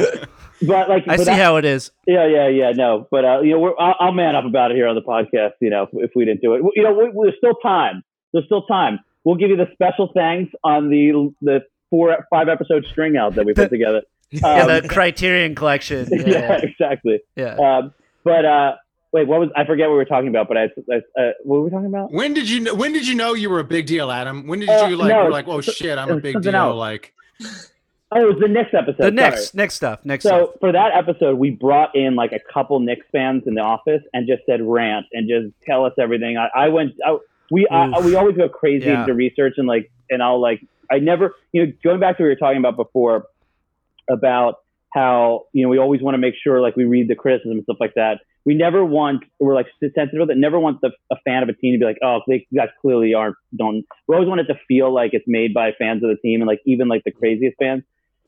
but like I but see that- how it is. Yeah, yeah, yeah. No, but uh, you know, we're, I'll, I'll man up about it here on the podcast. You know, if, if we didn't do it, you know, we, there's still time. There's still time. We'll give you the special thanks on the the four five episode string out that we put together. [LAUGHS] Yeah, Um, the Criterion Collection. [LAUGHS] yeah, Yeah, exactly. yeah. Um, but uh, wait, what was I forget what we were talking about? But I, I uh, what were we talking about? when did you know when did you know you were a big deal adam when did Uh, you like no, were like oh shit i'm a big deal else. like Oh, it was the next episode. The sorry. next next stuff. Next stuff. So for that episode, we brought in like a couple Knicks fans in the office and just said rant and just tell us everything. I, I went, I, we I, we always go crazy Yeah. into research and like, and I'll like, I never, you know, going back to what we were talking about before about how you know we always want to make sure like we read the criticism and stuff like that. We never want we're like sensitive that. Never want the a fan of a team to be like, oh, they you guys clearly aren't don't. We always want it to feel like it's made by fans of the team and like even like the craziest fans.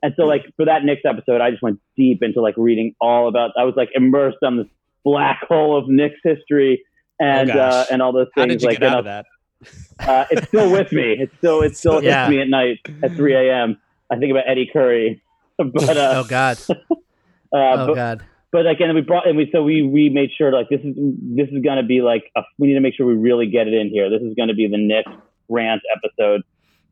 And so like for that Knicks episode, I just went deep into like reading all about. I was like immersed on this black hole of Knicks history and Oh, uh, and all those how things. did you like get out of that [LAUGHS] uh, it's still with me. It's still it still [LAUGHS] Yeah. hits me at night at 3 a.m. I think about Eddie Curry, [LAUGHS] but uh, oh God. Uh, Oh but, God. but like, and we brought, and we so we we made sure like this is this is gonna be like a, we need to make sure we really get it in here. This is gonna be the Knick rant episode,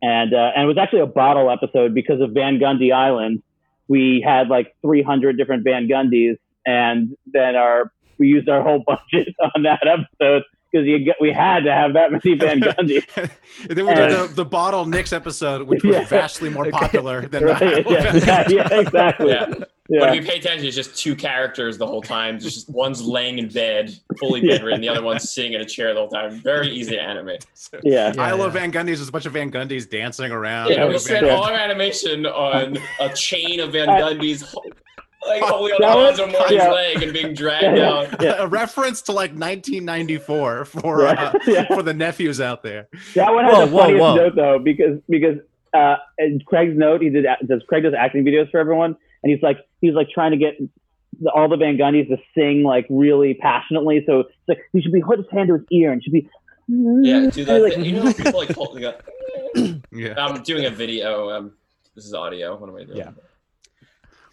and uh, and it was actually a bottle episode because of Van Gundy Island. We had like 300 different Van Gundys, and then our we used our whole [LAUGHS] budget on that episode because you get, we had to have that many Van Gundys. And [LAUGHS] then we did the, the bottle Knicks episode, which was [LAUGHS] Yeah. vastly more popular than Right, the yeah, yeah, yeah, exactly. Yeah. Yeah. But if you pay attention, it's just two characters the whole time. It's just one's laying in bed, fully bedridden. The other one's sitting in a chair the whole time. Very easy to animate. [LAUGHS] Yeah. I love Van Gundy's. There's a bunch of Van Gundys dancing around. Yeah, we love spent all our animation on a chain of Van [LAUGHS] Gundy's, like holding on that the was- Lonzo Mourning's yeah. leg and being dragged Yeah, out. [LAUGHS] yeah. a reference to like 1994 for Yeah, uh, yeah. for the nephews out there. That one has Whoa, the whoa, funniest whoa. note though, because because uh, in Craig's note he did does Craig does acting videos for everyone, and he's like he's like trying to get the, all the Van Gundys to sing like really passionately. So it's like he should be put his hand to his ear and should be Yeah, do that. like, thing. You know, people like hold, they [COUGHS] go, Yeah. I'm doing a video. Um, this is audio. What am I doing? Yeah.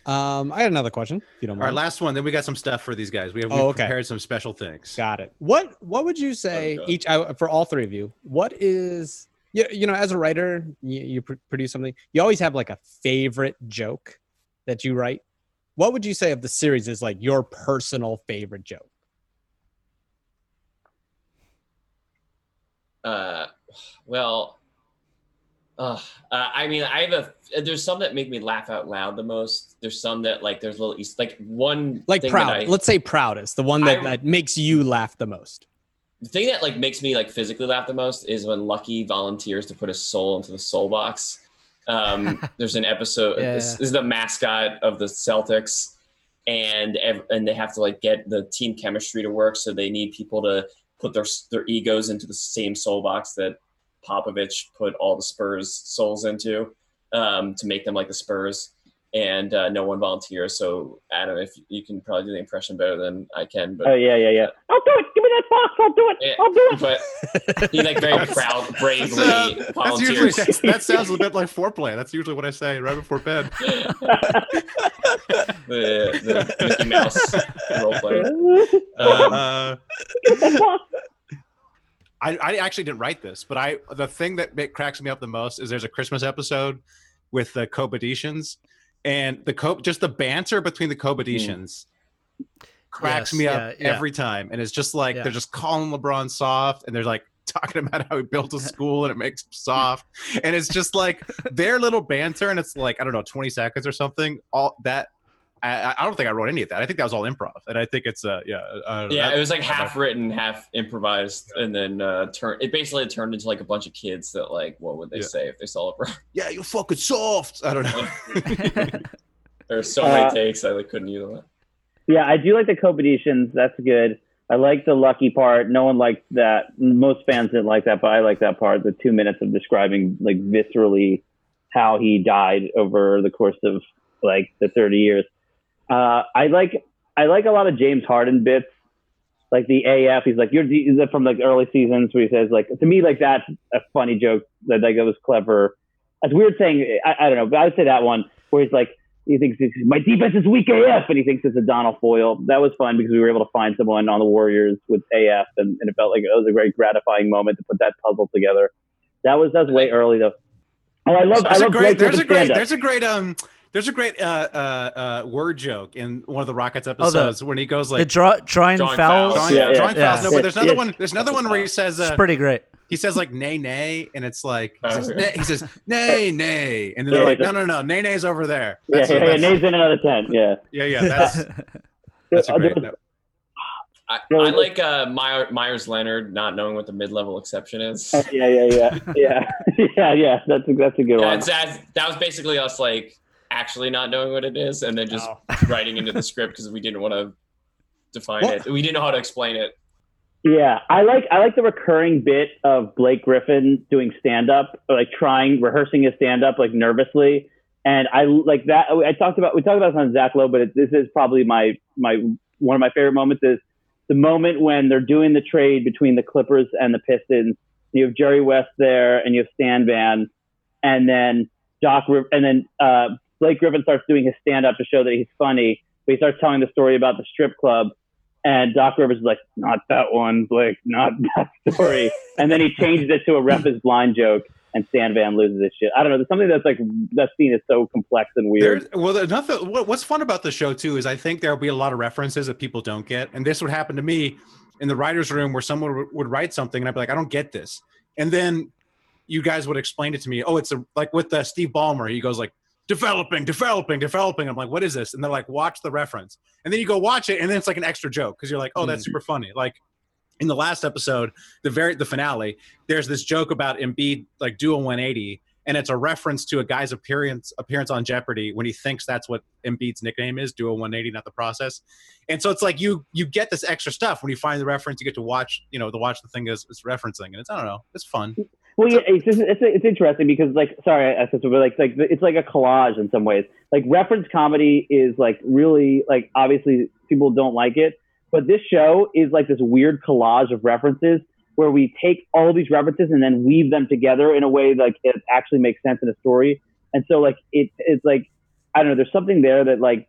Um, I had another question. If you don't All right, Our last one. Then we got some stuff for these guys. We have Oh, okay. prepared some special things. Got it. What What would you say God. each I, for all three of you? What is you, you know as a writer you, you pr- produce something you always have like a favorite joke that you write. What would you say of the series is like your personal favorite joke? Uh, well, uh, uh, I mean, I have a. There's some that make me laugh out loud the most. There's some that like there's little east like one Like thing proud. That I, Let's say proudest, the one that, I- that makes you laugh the most. the thing that like makes me like physically laugh the most is when Lucky volunteers to put a soul into the soul box. Um, [LAUGHS] there's an episode. Yeah, this, this is the mascot of the Celtics, and ev- and they have to like get the team chemistry to work. So they need people to put their their egos into the same soul box that Popovich put all the Spurs souls into um, to make them like the Spurs. And uh, no one volunteers. So Adam, if you can probably do the impression better than I can, but oh yeah yeah yeah I'll do it give me that box I'll do it Yeah. I'll do it but he like very proud, [LAUGHS] bravely That's, uh, that's usually volunteers. [LAUGHS] that sounds a bit like foreplay. That's usually what I say right before bed. [LAUGHS] the, the Mickey Mouse role play. Um, Uh, I, I actually didn't write this, but I the thing that cracks me up the most is there's a Christmas episode with the Cobadicians, and the co- just the banter between the mm. Cobadicians cracks Yes, me up yeah, yeah. every time, and it's just like Yeah. they're just calling LeBron soft, and they're like [LAUGHS] talking about how he built a [LAUGHS] school and it makes him soft, and it's just like their little banter, and it's like I don't know, 20 seconds or something. All that. I, I don't think I wrote any of that. I think that was all improv, and I think it's uh yeah uh, yeah, that- it was like half written, half improvised, and then uh, turn. It basically turned into like a bunch of kids that like, what would they Yeah. say if they saw LeBron? [LAUGHS] yeah, you're fucking soft. I don't know. [LAUGHS] [LAUGHS] There's so many Uh, takes I like couldn't use them. Yeah, I do like the Cobadicians. That's good. I like the lucky part. No one liked that. Most fans didn't like that, but I like that part. The two minutes of describing like viscerally how he died over the course of like the 30 years. Uh, I like I like a lot of James Harden bits, like the AF. He's like you're he's from like early seasons where he says like to me like that's a funny joke that like it was clever. It's weird saying I, I don't know, but I would say that one where he's like he thinks my defense is weak AF, and he thinks it's Adonal Foyle. That was fun because we were able to find someone on the Warriors with AF, and, and it felt like it was a very gratifying moment to put that puzzle together. That was that's way early though. Oh, I love I There's a great, there's a great, there's a great, um, there's a great uh, uh, uh, word joke in one of the Rockets episodes when he goes the like draw, drawing, Drawing fouls. fouls. drawing, Yeah, yeah. drawing Yeah. fouls. No, but there's another Yeah. one. There's another one where he says It's uh, pretty great. he says like nay nay, and it's like he Oh, says, nay, he says nay nay, and then they're like no no no nay nay's over there. yeah, That's, yeah, yeah, that's- Nays in another ten. Yeah, yeah yeah that's [LAUGHS] that's a great. there- I, I like uh, Meyer, Meyers Leonard not knowing what the mid level exception is. Yeah, yeah, yeah, yeah, [LAUGHS] yeah, yeah. That's a, that's a good Yeah, one. it's, that, that was basically us like actually not knowing what it is and then just Oh. [LAUGHS] writing into the script because we didn't want to define What? it. We didn't know how to explain it. Yeah, I like I like the recurring bit of Blake Griffin doing stand up, like trying rehearsing his stand up like nervously, and I like that. I talked about we talked about this on Zach Lowe, but it, this is probably my my one of my favorite moments is the moment when they're doing the trade between the Clippers and the Pistons. You have Jerry West there, and you have Stan Van, and then Doc, and then uh, Blake Griffin starts doing his stand up to show that he's funny, but he starts telling the story about the strip club. And Doc Rivers is like, not that one, Blake, not [LAUGHS] that story. and then he changes it to a ref is blind joke, and Stan Van loses his shit. I don't know. There's something that's like that scene is so complex and weird. There's, well, what, what's fun about the show too is I think there'll be a lot of references that people don't get, and this would happen to me in the writers' room where someone would, would write something and I'd be like, I don't get this, and then you guys would explain it to me. Oh, it's a like with uh, Steve Ballmer. He goes like developing, developing, developing. I'm like, what is this? And they're like, watch the reference, and then you go watch it, and then it's like an extra joke because you're like, oh, that's hmm. super funny. Like in the last episode, the very the finale, there's this joke about Embiid like do a 180, and it's a reference to a guy's appearance appearance on Jeopardy when he thinks that's what Embiid's nickname is, do a 180, not the process. And so it's like you you get this extra stuff when you find the reference, you get to watch, you know, the watch the thing is, is referencing, and it's I don't know, it's fun. Well, yeah, it's just, it's it's interesting because like sorry, I said so, but like like it's like a collage in some ways. Like reference comedy is like really like obviously people don't like it, but this show is like this weird collage of references where we take all these references and then weave them together in a way like it actually makes sense in a story. And so like it it's like I don't know, there's something there that like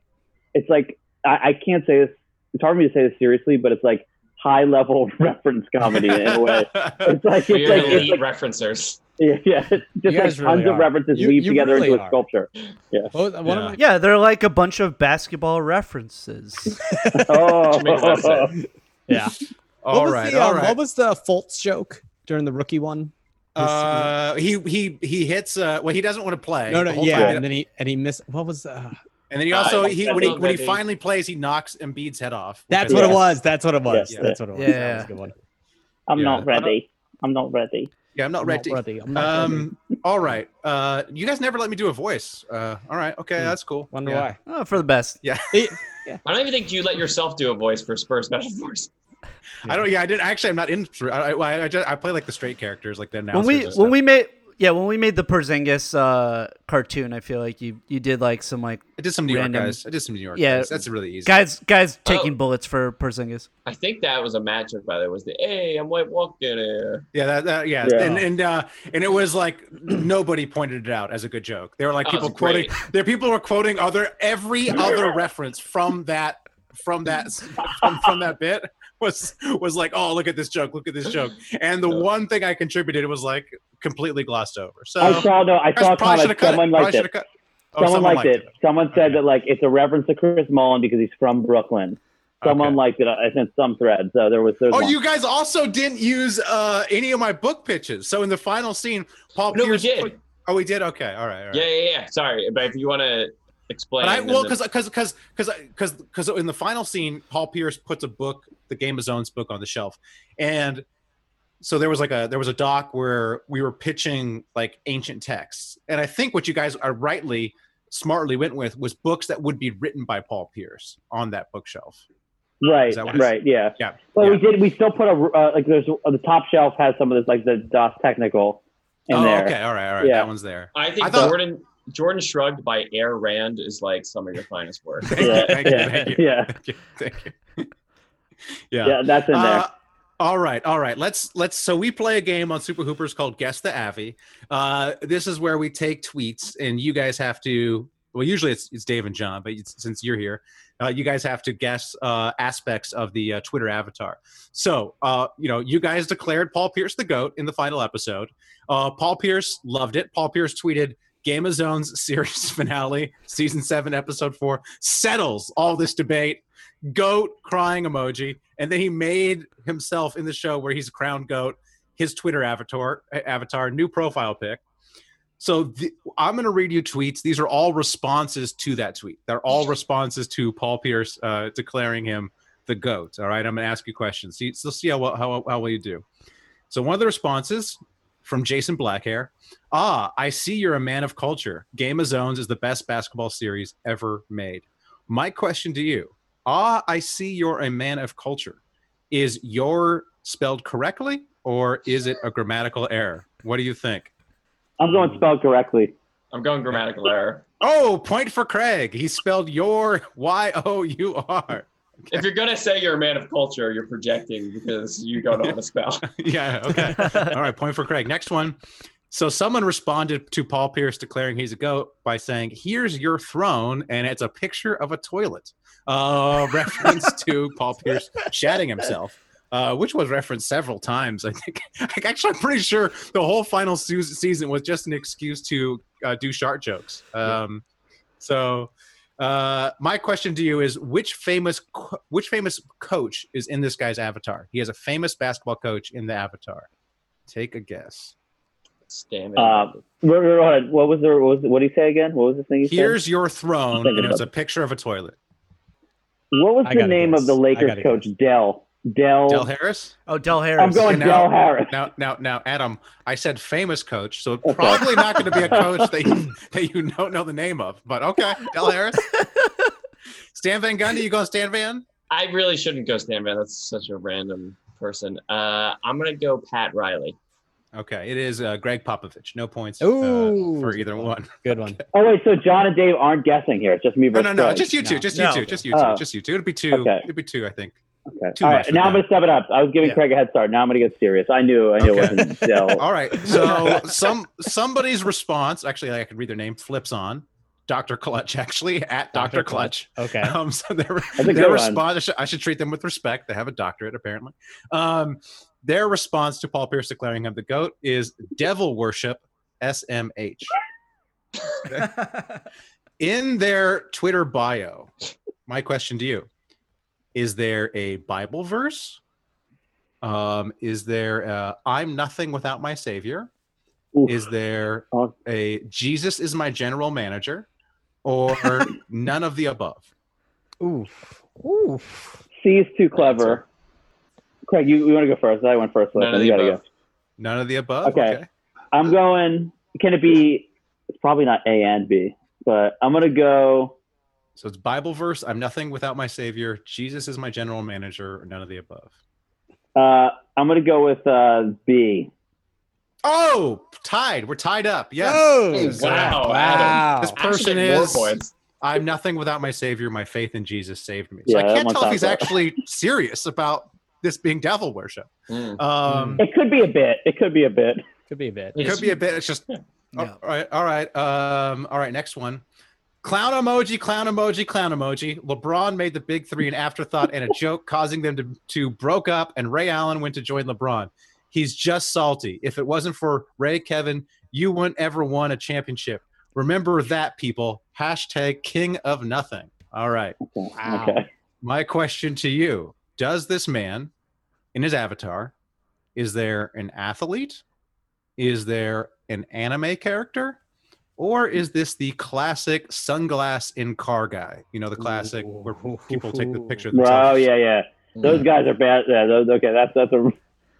it's like I, I can't say this. It's hard for me to say this seriously, but it's like high level [LAUGHS] reference comedy in a way. [LAUGHS] It's like We're it's like it's like referencers. yeah, yeah, just like guys really tons of references You- weaved you together really into a sculpture. Yeah. Well, one of my, Yeah, they're like a bunch of basketball references. [LAUGHS] Oh, Makes more sense. yeah. All what was the, all um, right. What was the Fultz joke during the rookie one? Uh, he he he hits. Uh, well, he doesn't want to play. no, no, yeah, time. and then he and he missed. What was? Uh, And then he also Uh, he when he when he that finally plays, he knocks Embiid's head off. which that's what think it is- was. That's what it was. Yeah. That's what it was. Yeah. That was a good one. I'm Yeah. not ready. I'm not ready. Yeah, I'm not I'm ready. not ready. I'm not ready. Um, all right. Uh, you guys never let me do a voice. Uh, all right. Okay, Hmm. that's cool. Wonder yeah. why. oh, for the best. Yeah. He- [LAUGHS] I don't even think you let yourself do a voice for Spurs Special Force. I don't. Yeah, I did. Actually, I'm not in. I I, I, just, I play like the straight characters, like the announcers. When we when we made yeah when we made the Porzingis uh, cartoon, I feel like you you did like some like I did some New random- York guys. I did some New York Yeah. guys. That's really easy. guys guys taking Oh. bullets for Porzingis. I think that was a matchup by the way. Was the hey, I'm white walking here. Yeah, that, that yeah, Yeah. and and uh, and it was like [CLEARS THROAT] nobody pointed it out as a good joke. They were like Oh, people quoting. There, people were quoting other every [LAUGHS] other reference from that from that from, from that bit was was like, oh, look at this joke, look at this joke. And the one thing I contributed was like completely glossed over. So I saw no. I saw probably should comments. have cut it. Someone liked it. have cut. Oh, Someone, liked, it. Someone said Okay. that like it's a reference to Chris Mullin because he's from Brooklyn. Someone Okay. liked it. I sent some thread. So there was. There was Oh, one. you guys also didn't use uh, any of my book pitches. So in the final scene, Paul No, we Pierce. did. Oh, we did. Okay, all right. All right. Yeah, yeah, yeah. Sorry, but if you want to explain, But I then well because because because because because because in the final scene, Paul Pierce puts a book, the Game of Zones book, on the shelf, and so there was like a there was a doc where we were pitching like ancient texts, and I think what you guys are rightly smartly went with was books that would be written by Paul Pierce on that bookshelf. right. Is that Right. Yeah. Yeah. Well, yeah. we did. We still put a uh, like. There's uh, the top shelf has some of this like the DOS technical in oh, there. okay, all right, all right, Yeah. that one's there. I think I thought- Jordan Jordan shrugged by Air Rand is like some of your finest work. Thank Yeah, you, thank you, yeah, thank you, thank you, thank you. Yeah. Yeah, that's in there. Uh, all right, all right. Let's let's. So we play a game on Super Hoopers called Guess the Avi. Uh, this is where we take tweets, and you guys have to. Well, usually it's it's Dave and Jon, but it's, since you're here, uh, you guys have to guess uh, aspects of the uh, Twitter avatar. So, uh, you know, you guys declared Paul Pierce the goat in the final episode. Uh, Paul Pierce loved it. Paul Pierce tweeted. Game of Zones [LAUGHS] series finale, season seven, episode four, settles all this debate goat crying emoji and then he made himself in the show where he's a crowned goat his twitter avatar avatar new profile pic. So the, i'm going to read you tweets. These are all responses to that tweet. They're all responses to paul pierce uh, declaring him the goat all right? I'm going to ask you questions. See, so see how, well- how, how well you do. So one of the responses from jason blackhair ah i see you're a man of culture. Game of zones is the best basketball series ever made. My question to you Ah, I see you're a man of culture. Is your spelled correctly or is it a grammatical error? What do you think? I'm going spelled correctly. I'm going grammatical error. Oh, point for Craig. He spelled your Y O U R. If you're gonna say you're a man of culture, you're projecting because you don't know how to spell. [LAUGHS] Yeah, okay. All right, point for Craig. Next one. So someone responded to Paul Pierce declaring he's a goat by saying, "Here's your throne," and it's a picture of a toilet, uh, [LAUGHS] reference to Paul Pierce shatting himself. Uh, which was referenced several times. I think. [LAUGHS] Actually, I'm pretty sure the whole final se- season was just an excuse to uh, do shark jokes. Um, so, uh, my question to you is: which famous co- which famous coach is in this guy's avatar? He has a famous basketball coach in the avatar. Take a guess. Stan Uh, wait, wait, wait, what was the what, was, what did he say again? What was the thing he Here's said? your throne, Thinking and it's a picture of a toilet. What was I the name guess. of the Lakers gotta coach? Del. Dell. Del Harris. Oh, Del Harris. I'm going Okay, now- Del Harris. Now, now, now, Adam. I said famous coach, so it's probably not going to be a [LAUGHS] coach that you, that you don't know the name of. But okay, Del Harris. [LAUGHS] Stan Van Gundy. You going Stan Van? I really shouldn't go Stan Van. That's such a random person. Uh, I'm gonna go Pat Riley. Okay, it is uh, Gregg Popovich. No points uh, for either one. Good one. [LAUGHS] Oh wait, so Jon and Dave aren't guessing here. It's just me No, versus no, no, Greg. just you two, No. just you No. two, just you two, Oh. just you two. It'd be two. Okay. It'd be two, I think. Okay. Too All much right, now I'm gonna step it up. I was giving Yeah. Craig a head start. Now I'm gonna get serious. I knew, I knew Okay. it wasn't Del. [LAUGHS] All right. So [LAUGHS] some somebody's response, actually, I could read their name. Flips on, Dr. Clutch, actually at Dr. Dr. Clutch. Okay. Um, so their, a good their one. response, I should, I should treat them with respect. They have a doctorate, apparently. Um, their response to Paul Pierce declaring him the GOAT is devil worship, SMH. [LAUGHS] In their Twitter bio, my question to you is there a Bible verse? Um, is there uh, I'm nothing without my Savior? Oof. Is there a Jesus is my general manager? Or [LAUGHS] none of the above? Oof. Oof. C is too clever. Craig, you, you want to go first? I went first. None of the You gotta above. go. None of the above? Okay. I'm going. Can it be? It's probably not A and B, but I'm gonna go. So it's Bible verse. I'm nothing without my Savior. Jesus is my general manager. None of the above. Uh, I'm gonna go with uh, B. Oh, tied. We're tied up. Yes. Oh, This wow, wow. This person is. I'm nothing without my Savior. My faith in Jesus saved me. So Yeah, I can't tell if he's sounds actually serious about this being devil worship. Mm. Um, It could be a bit. It could be a bit. Could be a bit. It could be a bit. It's just Yeah. all right. All right. Um, all right. Next one. Clown emoji, clown emoji, clown emoji. LeBron made the big three an afterthought and a joke, causing them to, to broke up, and Ray Allen went to join LeBron. He's just salty. If it wasn't for Ray, Kevin, you wouldn't ever won a championship. Remember that, people. Hashtag king of nothing. All right. Wow. Okay. My question to you Does this man in his avatar, is there an athlete? Is there an anime character? Or is this the classic sunglass in car guy? You know, the classic where people take the picture of Bro, themselves. Oh, yeah, yeah. Those mm. guys are bad. Yeah, those. Okay, that's that's a.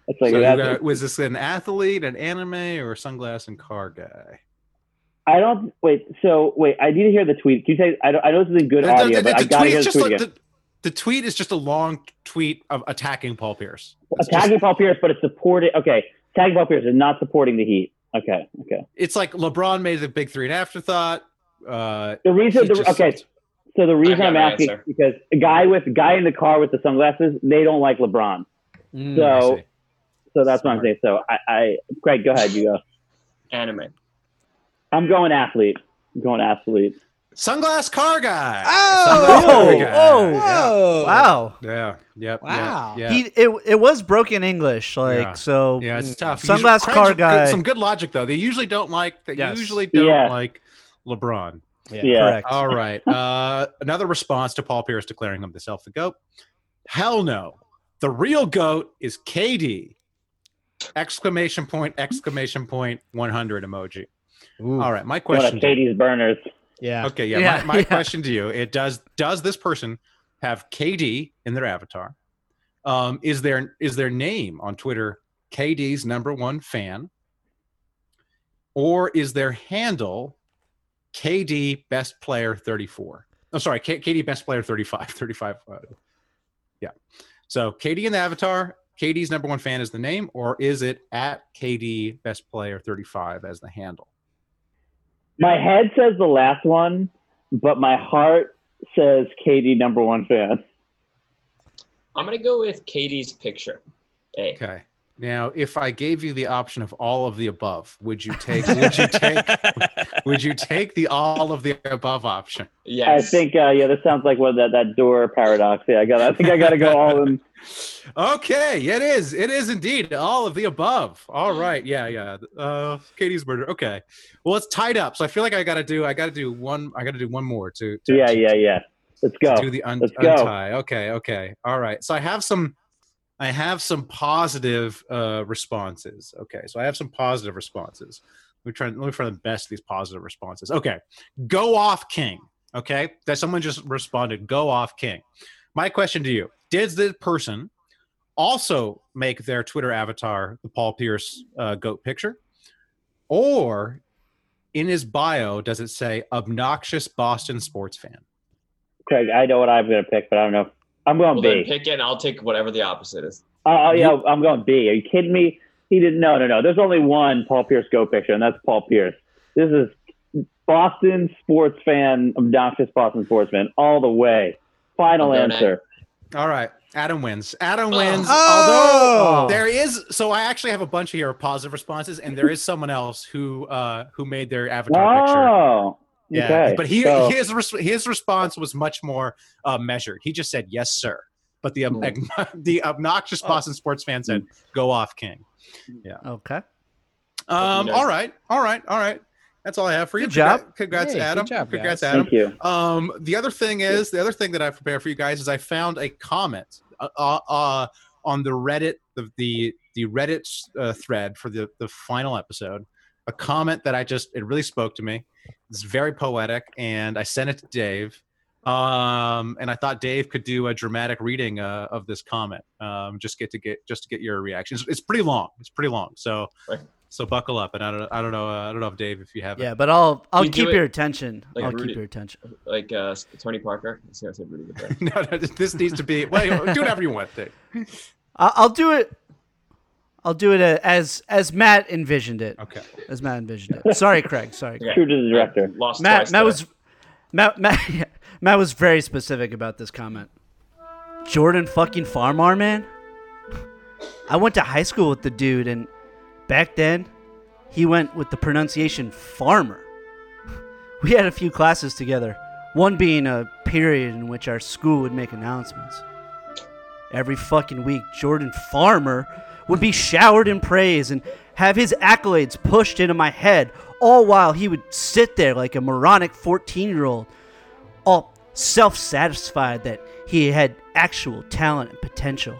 That's like So you that's. got- was this an athlete, an anime, or a sunglass and car guy? I don't wait. So wait, I need to hear the tweet. Can you say? I, don't, I know this is in good The- audio, the- but the I gotta hear the tweet like- again. The, the tweet is just a long tweet of attacking Paul Pierce. It's just- Attacking Paul Pierce, but it's supporting. Okay, tagging Paul Pierce is not supporting the Heat. Okay, okay. it's like LeBron made the big three an afterthought. Uh, The reason, the, just- okay, so the reason I'm asking answer. is because a guy with guy in the car with the sunglasses, they don't like LeBron. Mm. So, so that's what I'm saying. So I, I, Craig, go ahead. You go. Anime. I'm going athlete. I'm going athlete. Sunglass car guy. Oh! Sunglass car guy. Oh! Yeah. Whoa. Wow. Yeah. Yep. Wow. Yeah. He it, it was broken English, like Yeah. so. yeah, it's tough. Sunglass Usually- car Craig's guy. Some good logic though. They usually don't like. They Yes. usually don't Yeah. like LeBron. Yeah. Yeah. Correct. All [LAUGHS] right. Uh, another response to Paul Pierce declaring himself the goat. Hell no. The real goat is KD. Exclamation point! Exclamation point! One hundred emoji. Ooh. All right. My One question. of to KD's burners. Yeah. Okay, yeah. Yeah, my [LAUGHS] my question to you: It does does this person have KD in their avatar? Um, is their is their name on Twitter KD's number one fan, or is their handle KD best player thirty four? I'm sorry, K- KD best player 35. [LAUGHS] 35. Uh, yeah. So KD in the avatar. KD's number one fan is the name, or is it at KD best player 35 as the handle? My head says the last one, but my heart says KD number one fan. I'm gonna go with KD's picture. A. Okay. Now, if I gave you the option of all of the above, would you take? [LAUGHS] Would you take? would you take the all of the above option? Yeah, I think uh, yeah, this sounds like one that that door paradox. Yeah, I got. I think I got to go all in. [LAUGHS] Okay, it is. It is indeed all of the above. All right. Yeah, yeah. Uh, KD's murder. Okay. Well, it's tied up, so I feel like I got to do. I got to do one. I got to do one more to. to Yeah, to- yeah, yeah. Let's go. to do the un- Let's go. untie. Okay, okay, all right. So I have some, I have some positive uh, responses. Okay, so I have some positive responses. Let me try. Let me try the best of these positive responses. Okay, go off, King. Okay, that someone just responded. Go off, King. My question to you: Did the person also make their Twitter avatar the Paul Pierce uh, goat picture, or in his bio does it say obnoxious Boston sports fan? Craig, I know what I'm going to pick, but I don't know. I'm going Well, then B. pick it, and I'll take whatever the opposite is. Oh, oh, yeah, I'm going B. Are you kidding me? He didn't. No, no, no. There's only one Paul Pierce go picture, and that's Paul Pierce. This is Boston sports fan, obnoxious Boston sports fan, all the way. Final I'm answer. All right, Adam wins. Adam Oh. wins. Oh! Although there is, so I actually have a bunch of here of positive responses, and there is someone else who uh who made their avatar picture. Oh, Yeah, okay. but he So- his his response was much more uh, measured. He just said yes, sir. But the ob- [LAUGHS] the obnoxious Oh. Boston sports fan said, "Go off, King." Yeah. Okay. Um, all right, all right, all right. That's all I have for you. Good job. Congrats, Hey, good Adam. job, Congrats, guys. Adam. Thank you. Um, the other thing is, the other thing that I prepared for you guys is I found a comment uh, uh, uh, on the Reddit, the the, the Reddit uh, thread for the the final episode. A comment that I just it really spoke to me. It's very poetic, and I sent it to Dave. Um, and I thought Dave could do a dramatic reading uh, of this comment. Um, just get to get just to get your reactions. It's pretty long. It's pretty long. So Right. so buckle up. And I don't I don't know uh, I don't know if Dave if you have it. Yeah, but I'll I'll You keep your attention. like I'll Rudy. keep your attention. Like uh, Tony Parker. I see, I said Rudy [LAUGHS] no, no, this needs to be. Well, do whatever you want, Dave. [LAUGHS] I'll do it. I'll do it as as Matt envisioned it. Okay. As Matt envisioned it. Sorry, Craig. Sorry. Craig. True to the director. Lost Matt twice Matt today. was Matt Matt, [LAUGHS] Matt was very specific about this comment. Jordan fucking Farmar, man. I went to high school with the dude, and back then, he went with the pronunciation farmer. [LAUGHS] We had a few classes together, one being a period in which our school would make announcements. Every fucking week, Jordan Farmer would be showered in praise and have his accolades pushed into my head, all while he would sit there like a moronic 14 year old, all self satisfied that he had actual talent and potential.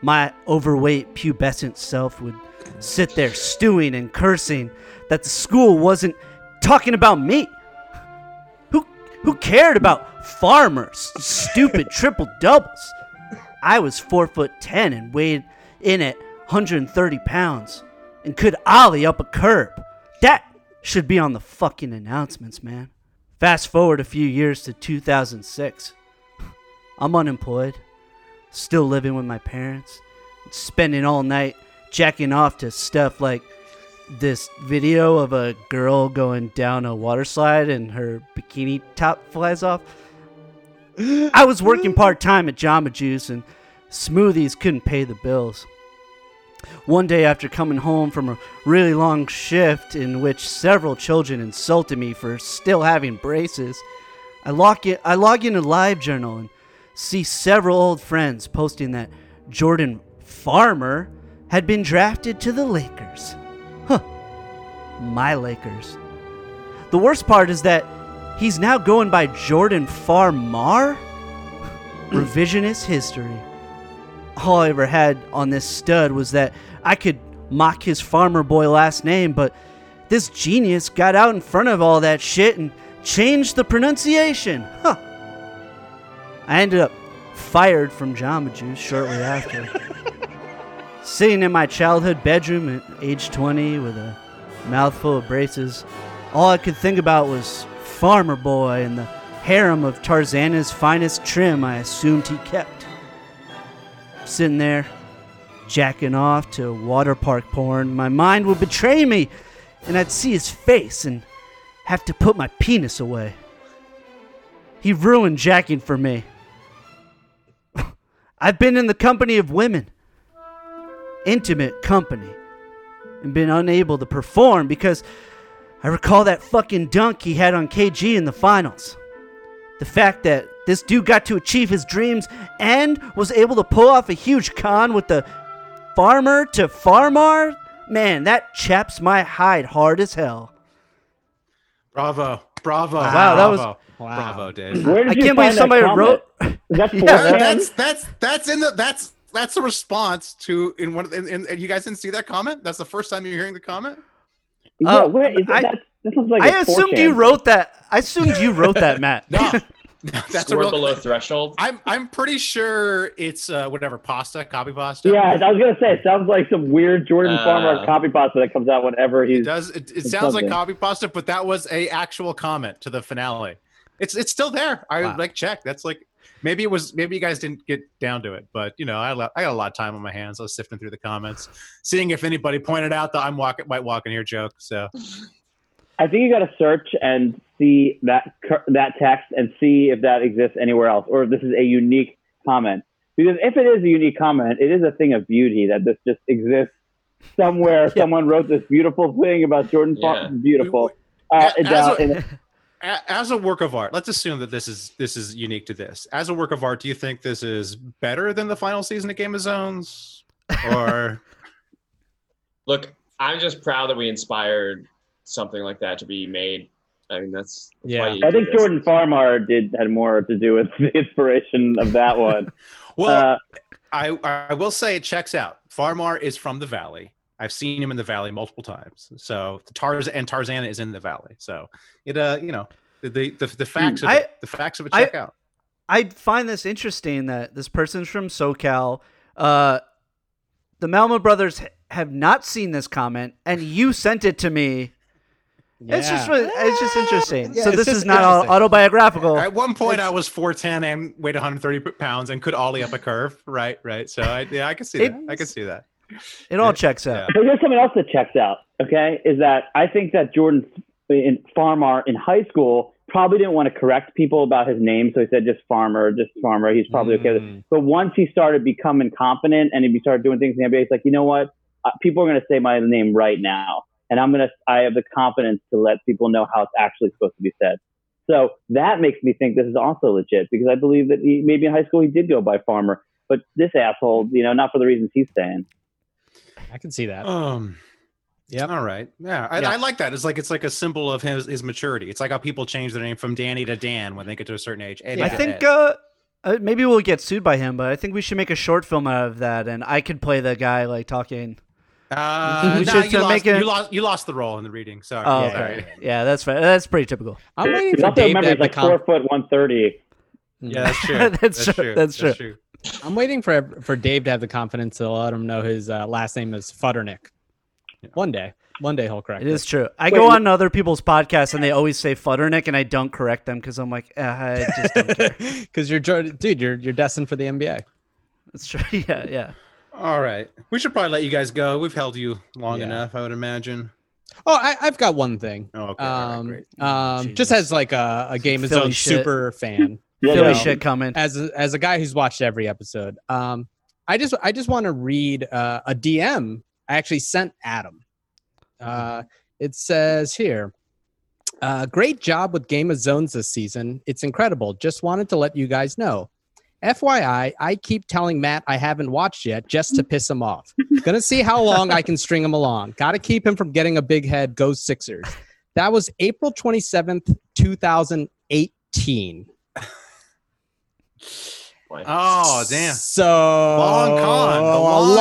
My overweight, pubescent self would sit there stewing and cursing that the school wasn't talking about me. Who, who cared about farmers, stupid triple doubles? I was four foot ten and weighed in at 130 pounds and could ollie up a curb. That should be on the fucking announcements, man. Fast forward a few years to 2006. I'm unemployed, still living with my parents, spending all night jacking off to stuff like this video of a girl going down a water slide and her bikini top flies off. I was working part time at Jamba Juice and smoothies couldn't pay the bills. One day after coming home from a really long shift in which several children insulted me for still having braces, I log in, I log into LiveJournal and see several old friends posting that Jordan Farmer had been drafted to the Lakers. Huh. My Lakers. The worst part is that he's now going by Jordan Farmar? [CLEARS THROAT] Revisionist history. All I ever had on this stud was that I could mock his farmer boy last name, but this genius got out in front of all that shit and changed the pronunciation. Huh. I ended up fired from Jamba Juice shortly after. [LAUGHS] Sitting in my childhood bedroom at age 20 with a mouthful of braces, all I could think about was Farmer Boy and the harem of Tarzana's finest trim I assumed he kept. Sitting there, jacking off to water park porn, my mind would betray me, and I'd see his face and have to put my penis away. He ruined jacking for me. [LAUGHS] I've been in the company of women, intimate company and been unable to perform because I recall that fucking dunk he had on KG in the finals. The fact that this dude got to achieve his dreams and was able to pull off a huge con with the farmer to farmar, man, that chaps my hide hard as hell. Bravo, bravo, Wow, that was- Wow. bravo, Dave. Where did I you can't find believe somebody comment? wrote. Is that [LAUGHS] Yeah, Yeah, 4chan? that's that's that's in the that's that's a response to in one in, in, and you guys didn't see that comment. That's the first time you're hearing the comment. Yeah, Uh, where is I- that? That sounds like I a assumed 4chan. you wrote that. I assumed you wrote that, [LAUGHS] Matt. No, [LAUGHS] that's a real. below threshold. I'm I'm pretty sure it's uh, whatever pasta, copy pasta. Yeah, I was gonna say it sounds like some weird Jordan Uh, Farmer copy pasta that comes out whenever It he's. does. It, it It's sounds like copy pasta, but that was a actual comment to the finale. It's it's still there. I Wow. like check. That's like maybe it was maybe you guys didn't get down to it, but you know I lo- I got a lot of time on my hands. I was sifting through the comments, seeing if anybody pointed out the I'm walking white walking here joke. So I think you got to search and see that that text and see if that exists anywhere else, or if this is a unique comment. Because if it is a unique comment, it is a thing of beauty that this just exists somewhere. Someone wrote this beautiful thing about Jordan Yeah. Farmer. Beautiful. Uh, As down a- in- as a work of art, let's assume that this is this is unique to this. As a work of art, do you think this is better than the final season of Game of Zones, or [LAUGHS] Look, I'm just proud that we inspired something like that to be made. I mean, that's, that's Yeah. you I do think this. Jordan Farmer did had more to do with [LAUGHS] the inspiration of that one. [LAUGHS] well? Uh, I I will say it checks out. Farmar is from the valley. I've seen him in the valley multiple times. So Tarzan and Tarzana is in the valley. So it uh you know the the the, the facts of I- it, the facts of it I- check out. I find this interesting that this person's from SoCal. Uh, the Malamut brothers have not seen this comment, and you sent it to me. It's just really- it's just interesting. Yeah, so this is not au- interesting. autobiographical. At one point, I was 4'10 and weighed 130 pounds and could ollie up a curve. Right, right. So I, yeah, I can see that. I can see that. It all checks out. But here's something else that checks out. Okay, is that I think that Jordan in Farmar in high school probably didn't want to correct people about his name, so he said just Farmer, just Farmer. He's probably okay with it. Mm. But once he started becoming confident and he started doing things in the NBA, he's like, you know what? Uh, people are going to say my name right now, and I'm gonna. I have the confidence to let people know how it's actually supposed to be said. So that makes me think this is also legit because I believe that he maybe in high school he did go by Farmer, but this asshole, you know, not for the reasons he's saying. I can see that. Um. yeah. All right. Yeah, I, Yeah. I like that. It's like it's like a symbol of his his maturity. It's like how people change their name from Danny to Dan when they get to a certain age. Eddie I think uh, uh, maybe we'll get sued by him, but I think we should make a short film out of that, and I could play the guy like talking. Uh, We nah, should you, lost, make it- you lost. You lost the role in the reading. Sorry. Oh, Yeah. okay. Yeah, that's fair. That's pretty typical. I'm waiting for Dave remember to he's have the like com- four foot one thirty. Yeah, that's true. [LAUGHS] That's true. That's true. I'm waiting for for Dave to have the confidence to let him know his uh, last name is Futternick. One day, one day he'll correct It is true. I Wait, go on other people's podcasts and they always say Futternick, and I don't correct them because I'm like, uh, I just don't care. [LAUGHS] because you're dude. You're you're destined for the NBA. That's true. [LAUGHS] Yeah, yeah. All right. We should probably let you guys go. We've held you long Yeah. enough, I would imagine. Oh, I, I've got one thing. Oh, okay. Um, great. um, just as like a, a Game of Philly Thrones super fan, [LAUGHS] Yeah, Philly no. shit coming. as a, as a guy who's watched every episode, um, I just I just want to read uh, a DM I actually sent Adam. Uh, it says here, uh, "Great job with Game of Zones this season. It's incredible. Just wanted to let you guys know." FYI, I keep telling Matt I haven't watched yet just to piss him off. Gonna see how [LAUGHS] long I can string him along. Gotta keep him from getting a big head. Go Sixers. That was April 27th, 2018. Oh, damn. So Long con. The a long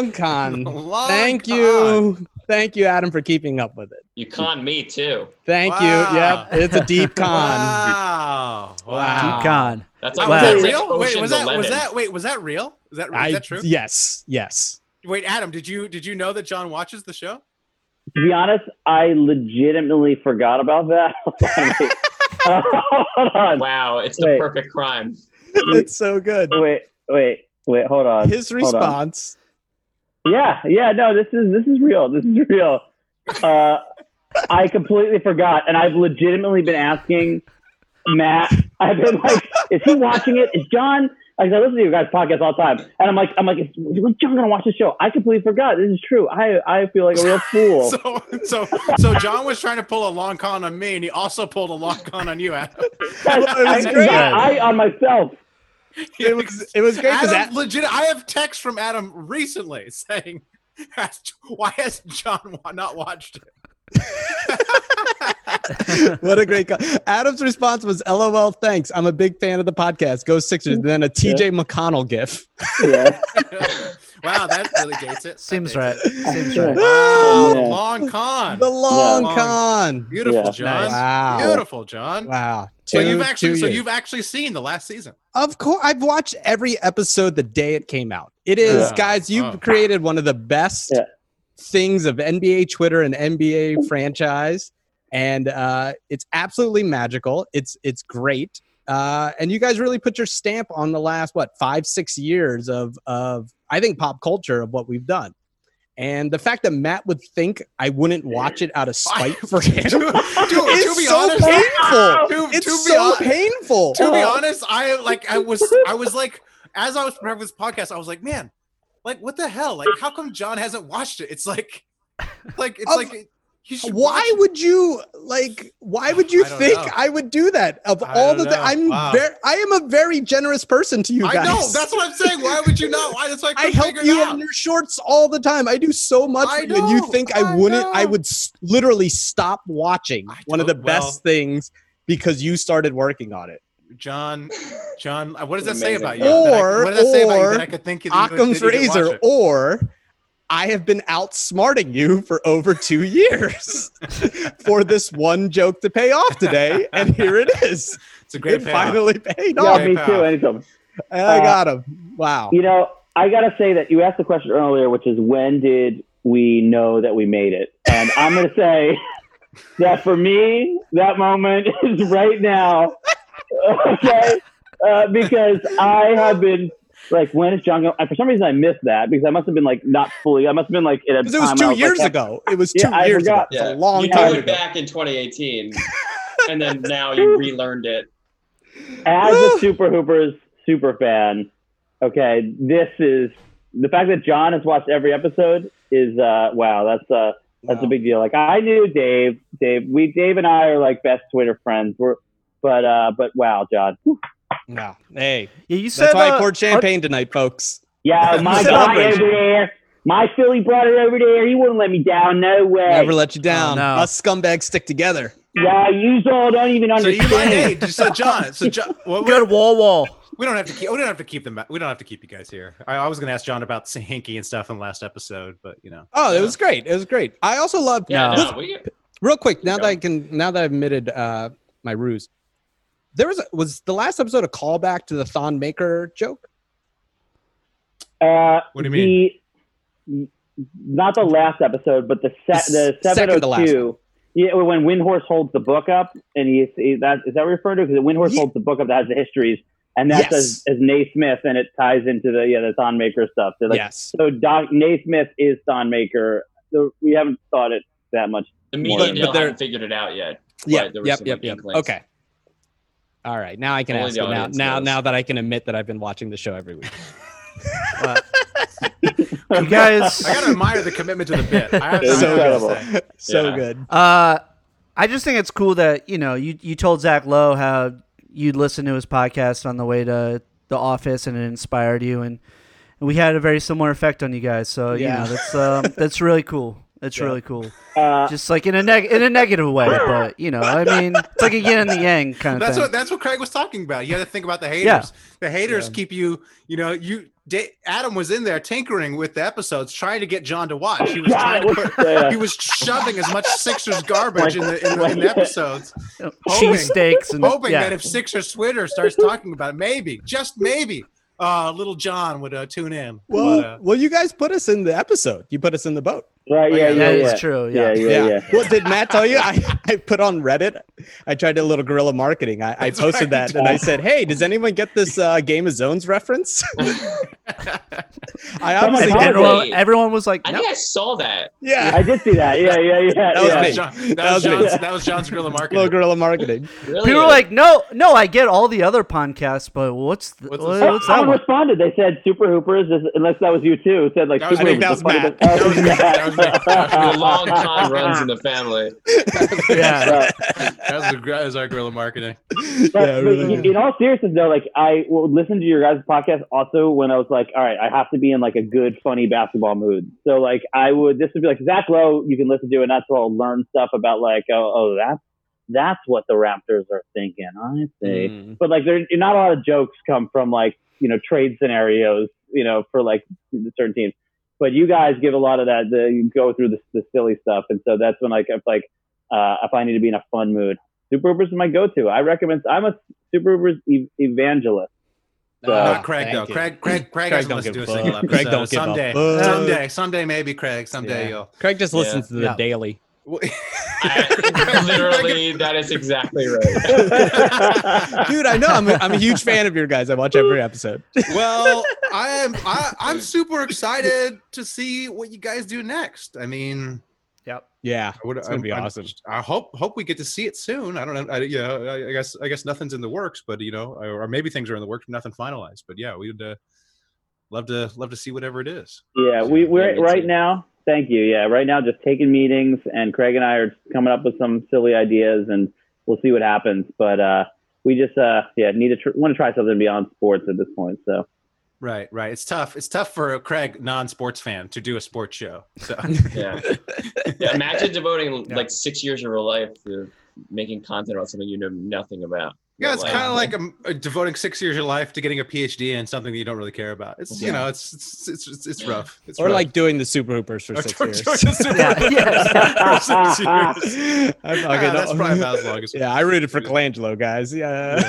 long con. [LAUGHS] Long Thank con. you. Thank you, Adam, for keeping up with it. You con me too. Thank Wow. you. Yep. It's a deep con. Wow. Wow. Deep con. That's Wow. like Wow. Was that's that real? Wait, was that was that wait, was that real? Is that, is I, that true? Yes. Yes. Wait, Adam, did you did you know that Jon watches the show? To be honest, I legitimately forgot about that. [LAUGHS] Uh, [LAUGHS] hold on. Wow, it's the Wait. perfect crime. It's so good. Wait, wait, wait. Hold on. His Hold on. response. Yeah, yeah. No, this is this is real. This is real. Uh, I completely forgot, and I've legitimately been asking Matt. I've been like, "Is he watching it? Is Jon Like I listen to you guys podcast all the time, and I'm like, I'm like, is is Jon gonna watch the show? I completely forgot. This is true. I I feel like a real fool. [LAUGHS] So, so, so Jon was trying to pull a long con on me, and he also pulled a long con on you, Adam. I, I, I, on myself. [LAUGHS] It was it was great because Adam, legit. I have text from Adam recently [LAUGHS] saying, "Why has Jon not watched it?" [LAUGHS] what a great co- Adam's response was LOL thanks. I'm a big fan of the podcast. Go Sixers. And then a TJ McConnell gif. Yeah. Wow, that really dates it. Seems right. Seems right. [LAUGHS] Wow, the Yeah. long con. The long Yeah. con. Beautiful, Yeah. Jon. Wow. Beautiful, Jon. Wow. So you've actually, so you've actually seen the last season. Of course, I've watched every episode the day it came out. It is, Yeah. guys, you've Oh. created one of the best Yeah. things of NBA Twitter and NBA franchise, and uh, it's absolutely magical. It's it's great, uh, and you guys really put your stamp on the last what five six years of of I think pop culture of what we've done. And the fact that Matt would think I wouldn't watch it out of [LAUGHS] spite for him [LAUGHS] to is be so honest, painful. to- it's to so painful. to be Oh. honest, I like I was I was like as I was preparing this podcast, I was like, man, like what the hell? Like how come Jon hasn't watched it? It's like like it's Of- like why watch would you like why [SIGHS] would you I think know. i would do that of I all the thi- know. i'm Wow. very i am a very generous person to you guys. I know that's what I'm saying. Why would you not? Why that's like I [LAUGHS] help you in your shorts all the time. I do so much I for you, and you think I I wouldn't? I would s- literally stop watching one of the don't- best well- things because you started working on it. Jon, Jon, uh, what does that say about you? That I- what does that say about you that I could think you that Occam's that you didn't watch razor, or I have been outsmarting you for over two years [LAUGHS] for this one joke to pay off today, and here it is. It's a great It payoff. finally paid Yeah, off. Okay, me pal. too. Anytime. And I Uh, got him. Wow. You know, I gotta say that you asked the question earlier, which is when did we know that we made it? And I'm gonna say [LAUGHS] that for me, that moment is right now. [LAUGHS] Okay, uh, because I have been like, when is Jon? Go- for some reason, I missed that because I must have been like not fully. I must have been like in a Because it was time two like, years "Hey, ago. It was two Yeah, years ago. forgot. It's a long you time knew it back in 2018, [LAUGHS] and then now you relearned it. as a Super Hoopers super fan, okay, this is the fact that Jon has watched every episode is uh wow, that's uh that's Wow. a big deal. Like I knew Dave, Dave, we Dave and I are like best Twitter friends. We're but uh but wow, Jon. No. Hey, Yeah, you said that's why I uh, poured champagne tonight, folks. Yeah, [LAUGHS] my guy over there. My Philly brother over there, he wouldn't let me down, no way. Never let you down. no. Us scumbags stick together. yeah, you all don't even So you understand. might, hey, so Jon, so Jon, [LAUGHS] well, Good wall wall. we don't have to keep. We don't have to keep them. We don't have to keep you guys here. I, I was going to ask Jon about Hinkie and stuff in the last episode, but you know. Oh, it was great. It was great. I also love. Yeah, No. no, Real quick, now that I can, now that I've admitted uh, my ruse, there was a, was the last episode a callback to the Thon Maker joke. Uh, What do you mean? The, not the last episode, but the set, The the s- second to last seven hundred two. Yeah, when Windhorse holds the book up, and he, he that is that what you're referring to? Because Windhorse Ye- holds the book up that has the histories, and that's Yes. as, as Naismith, and it ties into the yeah the Thon Maker stuff. So like, yes. so Doc Naismith is Thon Maker. So we haven't thought it that much. the But- media but deal they're- haven't figured it out yet. Yeah. Right, there Yep. Yep. Yep. inklings. Okay. All right. Now I can Only ask it now. audience Now, now that I can admit that I've been watching the show every week. [LAUGHS] You guys, I got to admire the commitment to the bit. I have, [LAUGHS] It's I have incredible. to so Yeah. good. uh, I just think it's cool that you know you you told Zach Lowe how you'd listen to his podcast on the way to the office and it inspired you, and, and we had a very similar effect on you guys. So you Yeah. know that's um, that's really cool. That's Yeah. really cool. Uh, Just like in a neg- in a negative way, [LAUGHS] but you know, I mean, it's like a yin and the yang kind of That's thing. what that's what Craig was talking about. You got to think about the haters. Yeah. The haters Yeah. keep you. You know, you. Da- Adam was in there tinkering with the episodes, trying to get Jon to watch. He was God, trying to put, yeah. He was shoving as much Sixers [LAUGHS] garbage in the in the, in the episodes, hoping- cheesesteaks and hoping yeah. that if Sixers Twitter starts talking about it, maybe, just maybe, uh, little Jon would uh, tune in. Well, But, uh, well, you guys put us in the episode. You put us in the boat. Right? Oh, Yeah, yeah, yeah, that yeah. is true. Yeah, Yeah. yeah, yeah. Well, did Matt tell you? [LAUGHS] I, I put on Reddit. I tried a little guerrilla marketing. I, I posted right. that and I said, "Hey, does anyone get this uh, Game of Zones reference?" [LAUGHS] [LAUGHS] I Someone obviously did. it. Everyone, everyone was like, I no. think I saw that. Yeah, I did see that. Yeah, yeah, yeah. That was yeah. me. Jon, that, That was was me. Jon's, that was Jon's guerrilla marketing. little guerrilla marketing. Really? People were like, no, no, I get all the other podcasts, but what's the, What's what's, what's that Someone one? responded. They said Super Hoopers, unless that was you too. Said like That was Super me. Hoopers. That was Matt. that was That was me. Matt. That was me. the long time runs in the family. [LAUGHS] yeah. Right. that, the, that was our guerrilla marketing. But, Yeah, but really. in all seriousness, though, like I will listen to your guys' podcast also when I was like, all right, I have to be in like a good, funny basketball mood. So like I would, this would be like Zach Lowe, you can listen to, and that's where I'll learn stuff about like, oh, oh, that's that's what the Raptors are thinking. I see. Mm. But like, there not a lot of jokes come from like you know trade scenarios, you know, for like certain teams. But you guys give a lot of that. The, you go through the, the silly stuff, and so that's when like if like uh, if I need to be in a fun mood, Super Hoopers is my go-to. I recommend. I'm a Super Hoopers e- evangelist. So, Ah, Not Craig thank though. you. Craig, Craig, [LAUGHS] Craig, Craig hasn't don't give a a single fuck. episode. Craig don't give a someday, fuck. someday, someday, maybe Craig. Someday Yeah. you'll. Craig just listens to the Yeah. daily. I- [LAUGHS] literally, that is exactly right. [LAUGHS] Dude, I know. I'm a, I'm a huge fan of your guys. I watch every episode. [LAUGHS] well, I am. I, I'm super excited to see what you guys do next. I mean, Yep. Yeah, I would, it's gonna be I'm- I'm- awesome. I hope hope we get to see it soon. I don't know. I, you know, I, I guess I guess nothing's in the works, but you know, or maybe things are in the works, nothing finalized. But yeah, we'd uh, love to love to see whatever it is. Yeah, we we're me right too. now. Thank you. Yeah, right now just taking meetings, and Craig and I are coming up with some silly ideas, and we'll see what happens. But uh, we just uh, yeah need to tr- want to try something beyond sports at this point. So Right, right. It's tough. It's tough for a Craig non-sports fan to do a sports show. So [LAUGHS] Yeah. yeah. Imagine devoting [LAUGHS] Yeah. like six years of your life to making content about something you know nothing about. Yeah, it's kind of like um, uh, devoting six years of your life to getting a PhD in something that you don't really care about. It's you know, it's it's it's, it's, it's rough. It's Or rough. like doing the Super Hoopers for Or six years. George is super- Yeah, yeah. for six [LAUGHS] years. I Ah, that's probably about as long as. [LAUGHS] Yeah, I rooted for [LAUGHS] Colangelo, guys. Yeah.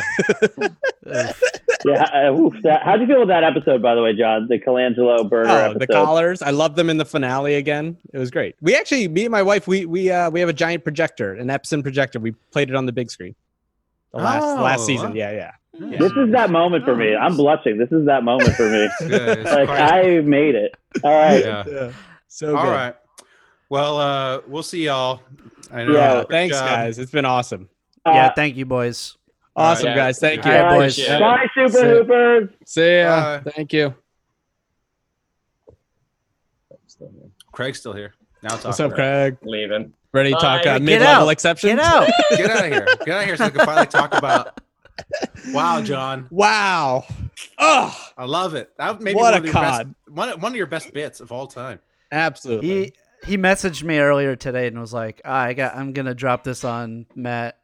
yeah, uh, oof, that, how'd you feel with that episode, by the way, Jon? The Colangelo burger Oh, episode. the collars! I love them in the finale again. It was great. We actually, me and my wife, we we uh we have a giant projector, an Epson projector. We played it on the big screen. The last Oh, last season, wow. yeah, yeah. Yeah. This is that moment for me. I'm blushing. This is that moment for me. [LAUGHS] It's [LAUGHS] like I made it. All right. yeah. yeah. So All good. right. Well, uh, we'll see y'all. I know. Yeah, Thanks, job. guys. It's been awesome. yeah. Uh, Thank you, boys. Awesome, Yeah. guys. Thank you. All right, bye. boys. Yeah. Bye, Super See. Hoopers. See ya. Bye. Thank you. Craig's still here. Now it's What's off. up, Craig? Leaving. Ready to talk Bye. uh, Get mid-level exceptions? Get out. [LAUGHS] Get out of here. Get out of here so we can finally talk about. [LAUGHS] Wow, Jon. Wow. Oh, I love it. That maybe What one a of your best, cod. one, one of your best bits of all time. absolutely. He he messaged me earlier today and was like, ah, "I got. I'm gonna drop this on Matt."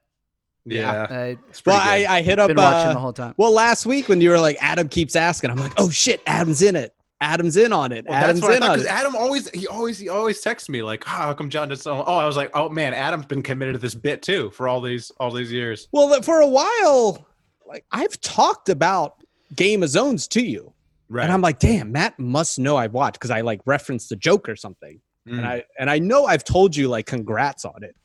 Yeah. I well, pretty I, good. I hit up. been watching uh, the whole time. Well, last week when you were like, Adam keeps asking, I'm like, oh shit, Adam's in it. Adam's in on it. Well, Adam's that's what I in thought on because it. Adam always he always he always texts me like, oh, how come Jon does so? Oh, I was like, oh man, Adam's been committed to this bit too for all these all these years. Well, that- for a while, like I've talked about Game of Zones to you, Right. and I'm like, damn, Matt must know I've watched because I like referenced the joke or something, Mm, and I and I know I've told you like congrats on it,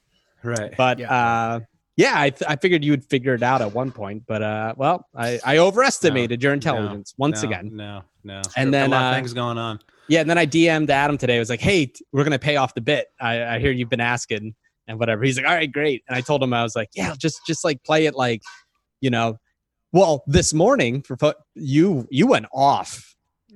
right. but Yeah. uh, yeah, I, th- I figured you would figure it out at one point, but uh, well, I I overestimated your intelligence once No, again. No, no. And then, a lot uh, of things going on. Yeah, and then I DM'd Adam today. I was like, "Hey, we're gonna pay off the bit. I, I hear you've been asking and whatever." He's like, "All right, great." And I told him I was like, "Yeah, just just like play it like, you know." Well, this morning for fo- you you went off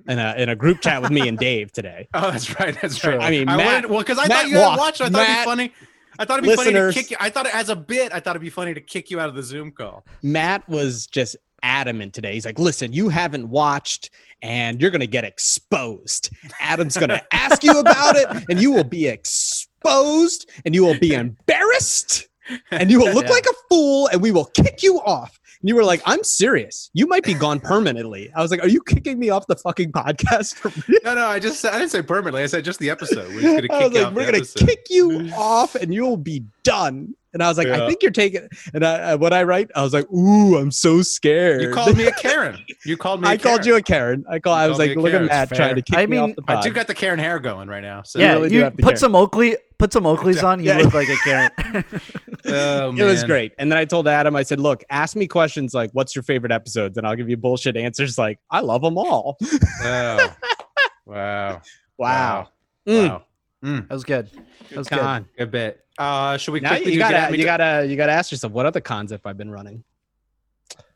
in a in a group chat with me and Dave today. [LAUGHS] Oh, that's right. That's true. right. I mean, I Matt- wanted, well, because I Matt thought you hadn't watched. I thought Matt- it'd be funny. I thought it'd be funny to kick you. I thought it as a bit. I thought it'd be funny to kick you out of the Zoom call. Matt was just adamant today. He's like, "Listen, you haven't watched." And you're gonna get exposed. Adam's gonna ask you about it, and you will be exposed, and you will be embarrassed, and you will look [LAUGHS] Yeah. like a fool, and we will kick you off. And you were like, I'm serious. You might be gone permanently. I was like, Are you kicking me off the fucking podcast? No, no. I just I didn't say permanently. I said just the episode. We're just gonna I was kick like, We're gonna episode. kick you off, and you'll be done. And I was like, I think you're taking. And I, uh, what I write, I was like, ooh, I'm so scared. You called me a Karen. You called me. [LAUGHS] I I called you a Karen. I call. You I was like, me a look at Karen. Matt trying to fair. kick I me off mean, the I do got the Karen hair going right now. So. yeah, really you put care. some Oakley, put some Oakleys on. You Yeah. look like a Karen. [LAUGHS] Oh, it was great. And then I told Adam, I said, look, ask me questions like, what's your favorite episodes? And I'll give you bullshit answers like, I love them all. Oh. [LAUGHS] Wow. wow. Mm, Wow. Mm, that was good. That was good. con. good bit. Uh, should we Now quickly you do get at gotta, you to- gotta, you gotta ask yourself, what other cons have I been running?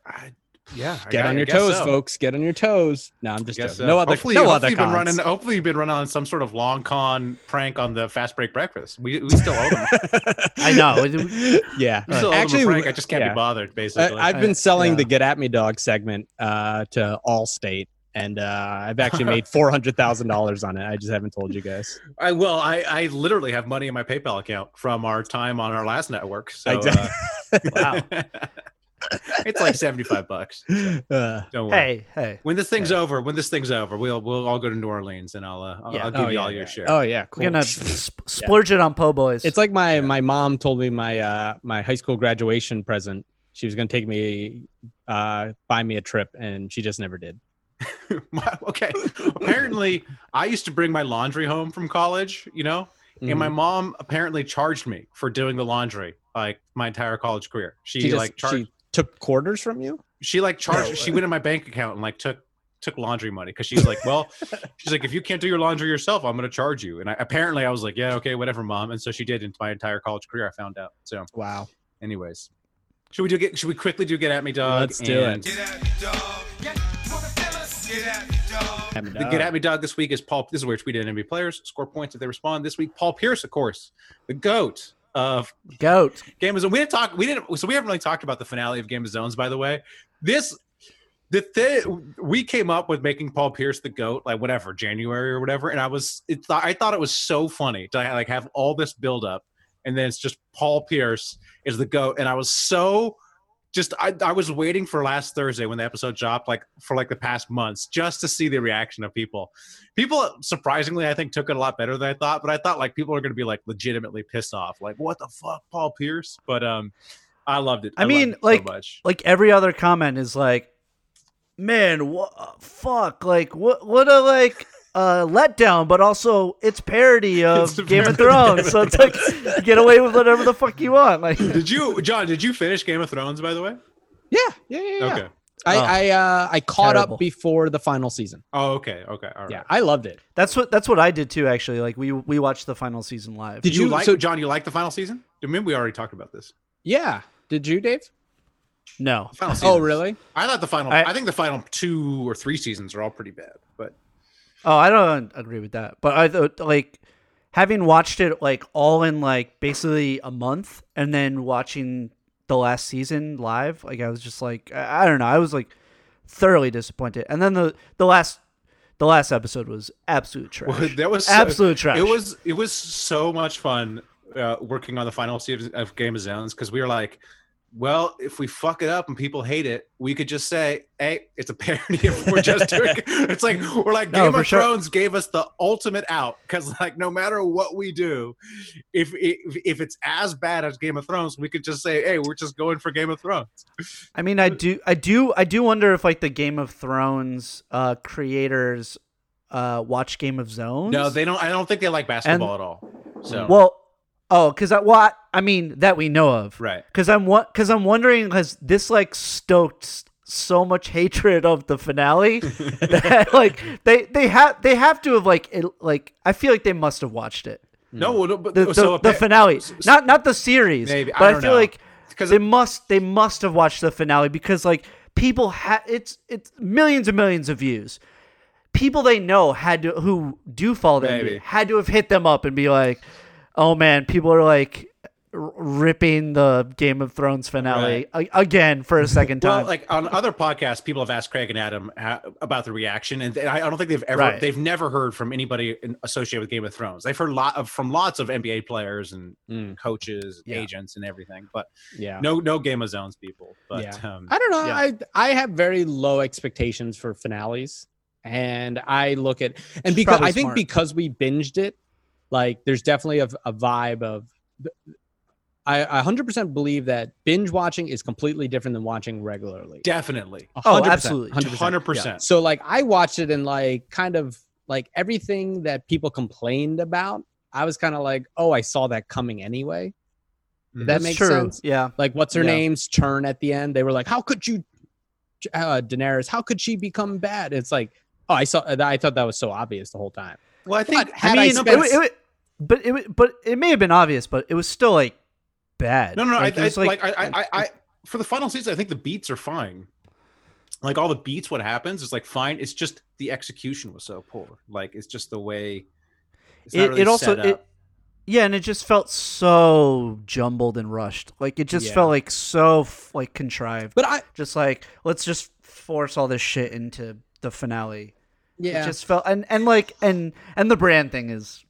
I- yeah. I Get gu- on I your guess toes, so. folks. Get on your toes. No, I'm I just guess joking. so. no other, hopefully, no hopefully other you've been cons. running. Hopefully, you've been running on some sort of long con prank on the fast break breakfast. We, we still owe them. [LAUGHS] I know. [LAUGHS] yeah. We still owe them a Actually, prank. I just can't yeah. be bothered. I, Basically, I've been selling yeah. the "Get at Me, Dog" segment uh, to Allstate, and uh, I've actually made [LAUGHS] four hundred thousand dollars on it. I just haven't told you guys. I will. I, I literally have money in my PayPal account from our time on our last network. So Exactly. uh, [LAUGHS] wow, [LAUGHS] it's like seventy five bucks. Uh, Don't worry. hey, hey. When this thing's over, when this thing's over, we'll we'll all go to New Orleans and I'll uh, I'll, Yeah. I'll give oh, you yeah, all yeah. your share. Oh yeah, cool. We're gonna sp- splurge it on po' boys. It's like my my mom told me my uh, my high school graduation present. She was gonna take me, uh, buy me a trip, and she just never did. [LAUGHS] My- okay. Apparently, I used to bring my laundry home from college. You know, and my Mhm. mom apparently charged me for doing the laundry like my entire college career. She, she just like charged. she took quarters from you. she like charged she went in my bank account and like took took laundry money because she's like well [LAUGHS] she's like if you can't do your laundry yourself i'm going to charge you and I, apparently i was like yeah okay whatever mom and so she did into my entire college career i found out so Wow. anyways should we do get should we quickly do get at me dog Let's do it. And Get me, the get at me dog this week is paul this is where we tweeted nba players score points if they respond this week paul pierce of course the goat of goat. Game of Zones. We didn't talk. We didn't. So we haven't really talked about the finale of Game of Zones. By the way, this the thing we came up with making Paul Pierce the goat, like whatever January or whatever, and I was. It, I thought it was so funny to like have all this build up, and then it's just Paul Pierce is the goat, and I was so. Just I, I was waiting for last Thursday when the episode dropped, like for like the past months, just to see the reaction of people. People surprisingly, I think, took it a lot better than I thought. But I thought like people are going to be like legitimately pissed off, like what the fuck, Paul Pierce. But um, I loved it. I loved mean, it so like- much. Like every other comment is like, man, what? Fuck, like what? What a like uh letdown, but also it's parody [LAUGHS] of It's Game of parody of Thrones, so it's like you get away with whatever the fuck you want. Like, Did you, Jon? Did you finish Game of Thrones? By the way. Yeah, yeah, yeah. yeah. Okay. I Oh. I uh, I caught Terrible. up before the final season. Oh, okay. Okay. All right. Yeah, I loved it. that's what that's what I did too. Actually, like we we watched the final season live. Did you, you- like so- Jon? You like the final season? I mean, we already talked about this. Yeah. Did you, Dave? no, The final Oh, really? I thought the final. I, I- think the final two or three seasons are all pretty bad. But Oh, I don't agree with that. But I thought like having watched it like all in like basically a month and then watching the last season live, like I was just like I, I don't know, I was like thoroughly disappointed. And then the the last the last episode was absolute trash. Well, that was so- absolute trash. It was it was so much fun uh, working on the final season of Game of Zones because we were like, well, if we fuck it up and people hate it, we could just say, hey, it's a parody. If we're just [LAUGHS] doing, it's like we're like No, Game of sure. Thrones gave us the ultimate out because like no matter what we do, if, if if it's as bad as Game of Thrones, we could just say, hey, we're just going for Game of Thrones. I mean, I do, I do, I do wonder if like the Game of Thrones uh, creators uh, watch Game of Zones. No, they don't. I don't think they like basketball at all. So Well, oh, because I, well, I, I mean that we know of, right. Because I'm what? Because I'm wondering, has this like stoked so much hatred of the finale [LAUGHS] that like they they have they have to have like it, like I feel like they must have watched it. No, no, but The, the, so the finale, not not the series, Maybe, I but I, don't feel know. like because they must they must have watched the finale because like people had it's it's millions and millions of views. People they know had to who do follow them had to have hit them up and be like, "Oh man, people are like r- ripping the Game of Thrones finale a- again for a second time." Well, like on other podcasts, people have asked Craig and Adam ha- about the reaction, and I I don't think they've ever Right. they've never heard from anybody in, associated with Game of Thrones. They've heard lot of from lots of NBA players and Mm. coaches, Yeah. agents, and everything, but Yeah. no no Game of Zones people. But Yeah. um, I don't know. Yeah. I I have very low expectations for finales, and I look at and because probably I think smart. because we binged it, like there's definitely a, a vibe of. I, I 100% believe that binge watching is completely different than watching regularly. Definitely. Oh, 100%, absolutely. 100%. 100%. So like I watched it and like kind of like everything that people complained about, I was kind of like, oh, I saw that coming anyway. Did that makes true. sense. Yeah. Like what's her Yeah. name's turn at the end? They were like, how could you, uh, Daenerys? How could she become bad? It's like, oh, I saw. I thought that was so obvious the whole time. Well, I think But had I I, mean, spent, it, wa- it, wa- but it, but it may have been obvious, but it was still like bad. No, no, no. Like, I, I, was, like, I, I, I, I, for the final season, I think the beats are fine. Like all the beats, what happens is like fine. It's just the execution was so poor. Like it's just the way. It's it, really it also set it, yeah and it just felt so jumbled and rushed like it just Yeah. felt like so like contrived but I, just like let's just force all this shit into the finale yeah, it just felt and and like and and the brand thing is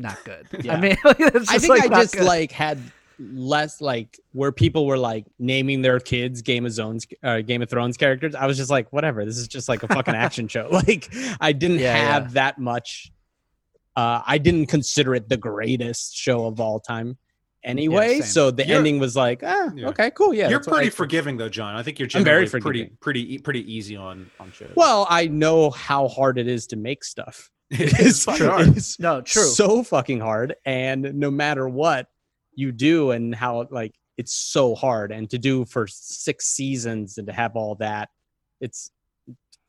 not good [LAUGHS] Yeah. i mean [LAUGHS] it's just I think like I just good. like had less like where people were like naming their kids Game of Zones, uh, Game of Thrones characters. I was just like, whatever. This is just like a fucking action show. [LAUGHS] Like I didn't Yeah, have yeah. that much. Uh, I didn't consider it the greatest show of all time, anyway. same. so the You're- ending was like, ah, Yeah. okay, cool. Yeah, You're pretty I- forgiving though, Jon. I think you're I'm very generally pretty, forgiving. pretty, pretty easy on on shows. Well, I know how hard it is to make stuff. It is fucking hard. It's no true so fucking hard and no matter what you do and how like it's so hard and to do for six seasons and to have all that it's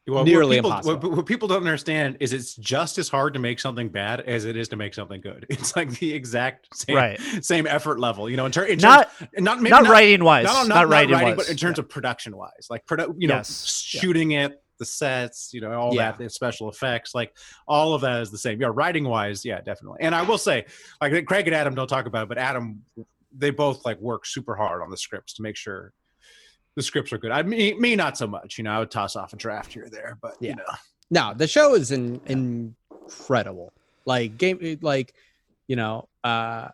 Well, Nearly what people, impossible. What, what people don't understand is it's just as hard to make something bad as it is to make something good. [LAUGHS] It's like the exact same Right. same effort level. You know, in, ter- in not terms, not maybe not writing wise not, not, not, not writing writing, wise but in terms of production wise, like produ- you know, Yes. Yeah. shooting it, the sets, you know, all Yeah. that, the special effects, like all of that is the same. Yeah, writing wise, yeah, definitely. And I will say, like Craig and Adam don't talk about, it, but Adam, they both like work super hard on the scripts to make sure the scripts are good. I mean, me not so much. You know, I would toss off a draft here or there, but Yeah. you know. no the show is in, incredible like game like you know uh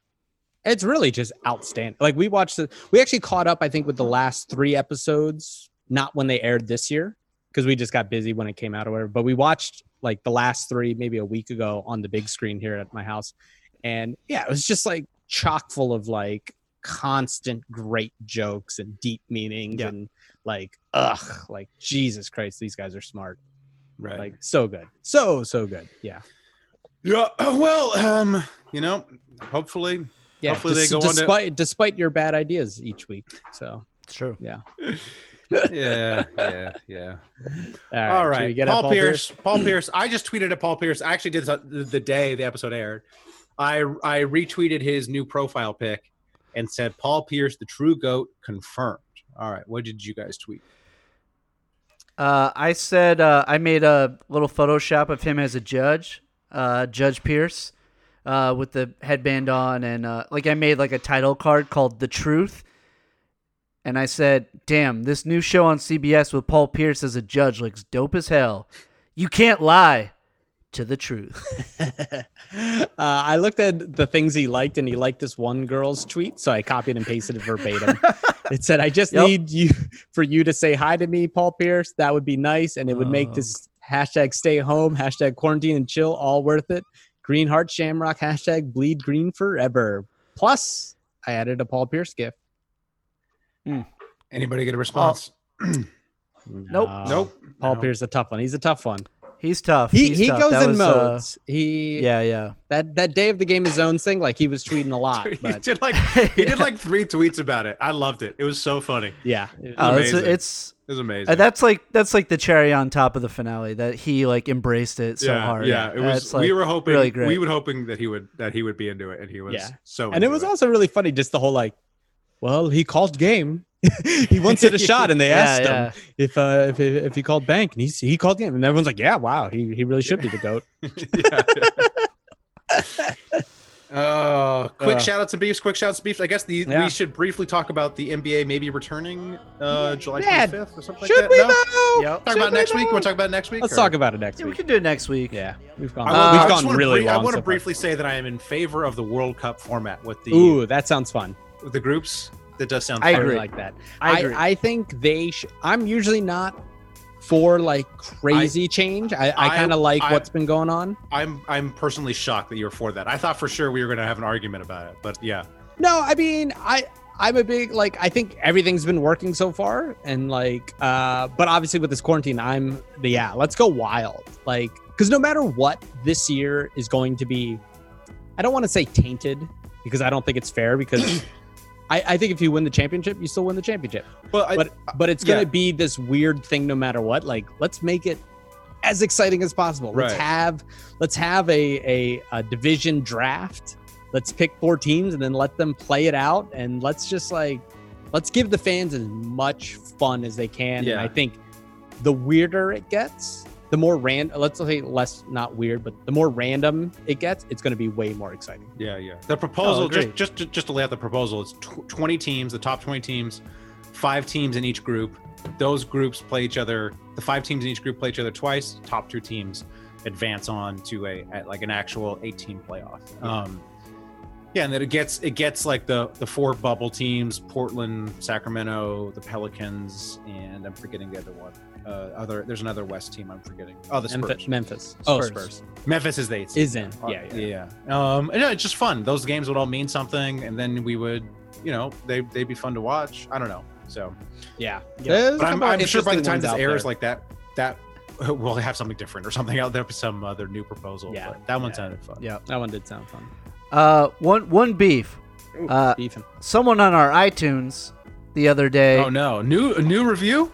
it's really just outstanding like we watched the we actually caught up i think with the last three episodes not when they aired this year because we just got busy when it came out or whatever but we watched like the last three maybe a week ago on the big screen here at my house and yeah it was just like chock full of like constant great jokes and deep meanings Yeah. and like ugh like jesus christ these guys are smart Right. like so good so so good yeah Yeah. [CLEARS THROAT] Well, um, you know, hopefully, yeah Hopefully they des- go on to- despite despite your bad ideas each week so it's true yeah [LAUGHS] yeah, yeah, yeah. [LAUGHS] all All should get at Paul, Pierce. Paul [CLEARS THROAT] Pierce. I just tweeted at Paul Pierce. I actually did the day the episode aired. I I retweeted his new profile pic and said Paul Pierce, the true goat, confirmed. All right, what did you guys tweet? Uh, I said uh, I made a little Photoshop of him as a judge, uh, Judge Pierce, uh, with the headband on, and uh, like I made like a title card called "The Truth," and I said, "Damn, this new show on CBS with Paul Pierce as a judge looks dope as hell. You can't lie to the truth." [LAUGHS] uh, I looked at the things he liked, and he liked this one girl's tweet, so I copied and pasted it verbatim. [LAUGHS] it said, "I just Yep. need you for you to say hi to me, Paul Pierce. That would be nice, and it would make Oh. this hashtag stay home, hashtag quarantine and chill all worth it. Green heart shamrock, hashtag bleed green forever. Plus, I added a Paul Pierce gift. Anybody get a response? [CLEARS THROAT] Nope. No. nope. Paul No. Pierce, a tough one. He's a tough one. He's tough. He He's he tough. goes That in was, uh, modes. he yeah, yeah. that that day of the game of zones thing, like he was tweeting a lot. [LAUGHS] he But did like [LAUGHS] he did like three tweets about it. I loved it. It was so funny. yeah, Oh, it's, amazing. it's It was amazing. uh, that's like that's like the cherry on top of the finale that he like embraced it so yeah, hard. yeah. It was. That's, like, we were hoping. really great. We were hoping that he would that he would be into it, and he was Yeah. so. and it into was also really funny, just the whole like, well, he called game. [LAUGHS] he once hit a shot, and they [LAUGHS] Yeah, asked yeah. him if uh if if he called bank, and he he called game, and everyone's like, yeah, wow, he he really should be the goat. [LAUGHS] Oh, quick Uh. shout out to Beefs. Quick shout out to Beefs. I guess the Yeah. we should briefly talk about the NBA maybe returning uh, July Yeah. 25th or something should like we that. No? though? Yep. Talk Should about we, next week. though? Want to talk about it next week? Let's or- talk about it next Yeah, we can do it next week. Yeah, we've gone. I, Uh, we've gone wanna really I want to so far. briefly say that I am in favor of the World Cup format with the Ooh, that sounds fun. With the groups. That does sound. I fun. really agree. like that. I I, agree. I, think they. Sh- I'm usually not for like crazy change. I, I, I- kind of like I- what's been going on. I'm I'm personally shocked that you're for that. I thought for sure we were going to have an argument about it, but yeah, No, I mean, I I'm a big like I think everything's been working so far and like uh but obviously with this quarantine I'm the yeah, let's go wild. Like cuz no matter what this year is going to be I don't want to say tainted because I don't think it's fair because [CLEARS THROAT] I, I think if you win the championship, you still win the championship. Well, I, But but it's gonna yeah. be this weird thing no matter what. Like let's make it as exciting as possible. Let's have let's have a, a a division draft. Let's pick four teams and then let them play it out and let's just like let's give the fans as much fun as they can. And Yeah. I think the weirder it gets, the more random let's say less not weird, but the more random it gets, it's gonna be way more exciting. Yeah, yeah. The proposal, Oh, just, just to, just to lay out the proposal, it's tw- 20 teams, the top 20 teams, five teams in each group. Those groups play each other. The five teams in each group play each other twice. Top two teams advance on to a at like an actual 18 playoff. Um, yeah, and then it gets it gets like the the four bubble teams: Portland, Sacramento, the Pelicans, and I'm forgetting the other one. Uh, other there's another West team I'm forgetting. Oh, the Spurs. Memphis. Memphis. Oh, Spurs. Spurs. Memphis is the eighth. Is in. Yeah, yeah. yeah. Um, and, yeah, it's just fun. Those games would all mean something, and then we would, you know, they they'd be fun to watch. I don't know. So, Yeah. but I'm, I'm sure by the time this this airs, like that, that [LAUGHS] we'll have something different or something out there, some other new proposal. Yeah. but that one Yeah. sounded fun. Yeah. that one did sound fun. Uh, one one beef. Uh, Beefing. someone on our iTunes the other day. Oh no, new a new review.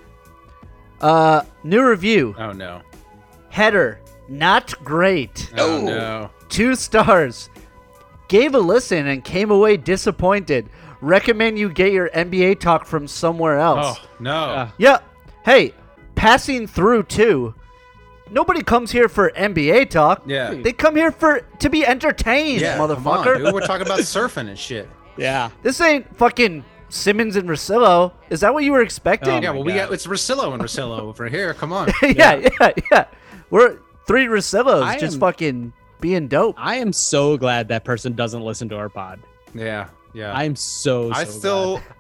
Uh, new review. Oh no. Header. Not great. Oh no. Two stars. Gave a listen and came away disappointed. Recommend you get your NBA talk from somewhere else. Oh no. Uh, Yeah. Hey, passing through too. Nobody comes here for NBA talk. yeah. They come here for to be entertained, Yeah, come on, dude. We're talking about [LAUGHS] surfing and shit. Yeah. This ain't fucking Simmons and Russillo. Is that what you were oh, expecting? Oh yeah, my well, we oh got it's Russillo and Russillo [LAUGHS] over here. Come on. [LAUGHS] yeah, yeah, yeah, We're three Russillos I just am- fucking being dope. I am so glad that person doesn't listen to our pod. Yeah, yeah. I am so. I so still, glad.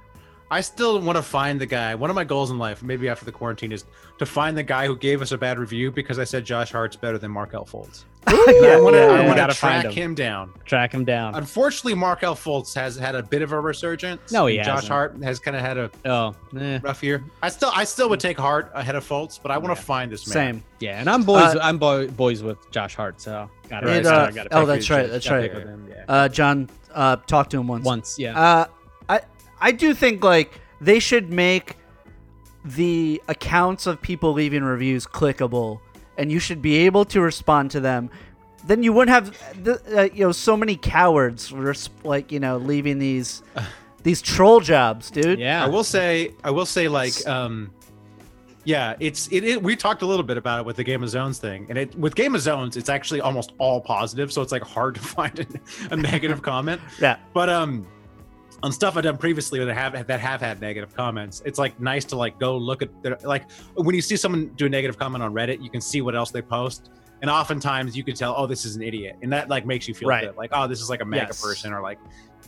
I still want to find the guy. One of my goals in life, maybe after the quarantine, is to find the guy who gave us a bad review because I said Josh Hart's better than Markelle Fultz. [LAUGHS] Yeah, I want to, yeah, yeah. Gotta to find track him. him down. track him down. Unfortunately, Markelle Fultz has had a bit of a resurgence. No, he and Josh hasn't. Hart has kind of had a Oh, eh. rough year. I still, I still would take Hart ahead of Fultz, but I want to find this man. Same. yeah, and I'm boys. Uh, I'm boy, boys with Josh Hart. So got It, uh, oh, that's right, that's right. Yeah. Uh, Jon uh, talked to him once. Once, yeah. I I do think like they should make the accounts of people leaving reviews clickable, and you should be able to respond to them. Then you wouldn't have the, uh, you know so many cowards res- like you know leaving these [LAUGHS] these troll jobs, dude. yeah. I will say, I will say, like, um, yeah, it's it, it. We talked a little bit about it with the Game of Zones thing, and it with Game of Zones, it's actually almost all positive, so it's like hard to [LAUGHS] find a, a negative comment. Yeah. But um, on stuff I've done previously that have that have had negative comments, it's like nice to like go look at their, like when you see someone do a negative comment on Reddit, you can see what else they post. And oftentimes you can tell, oh, this is an idiot, and that like makes you feel Right. good. Like, oh, this is like a mega Yes. person, or like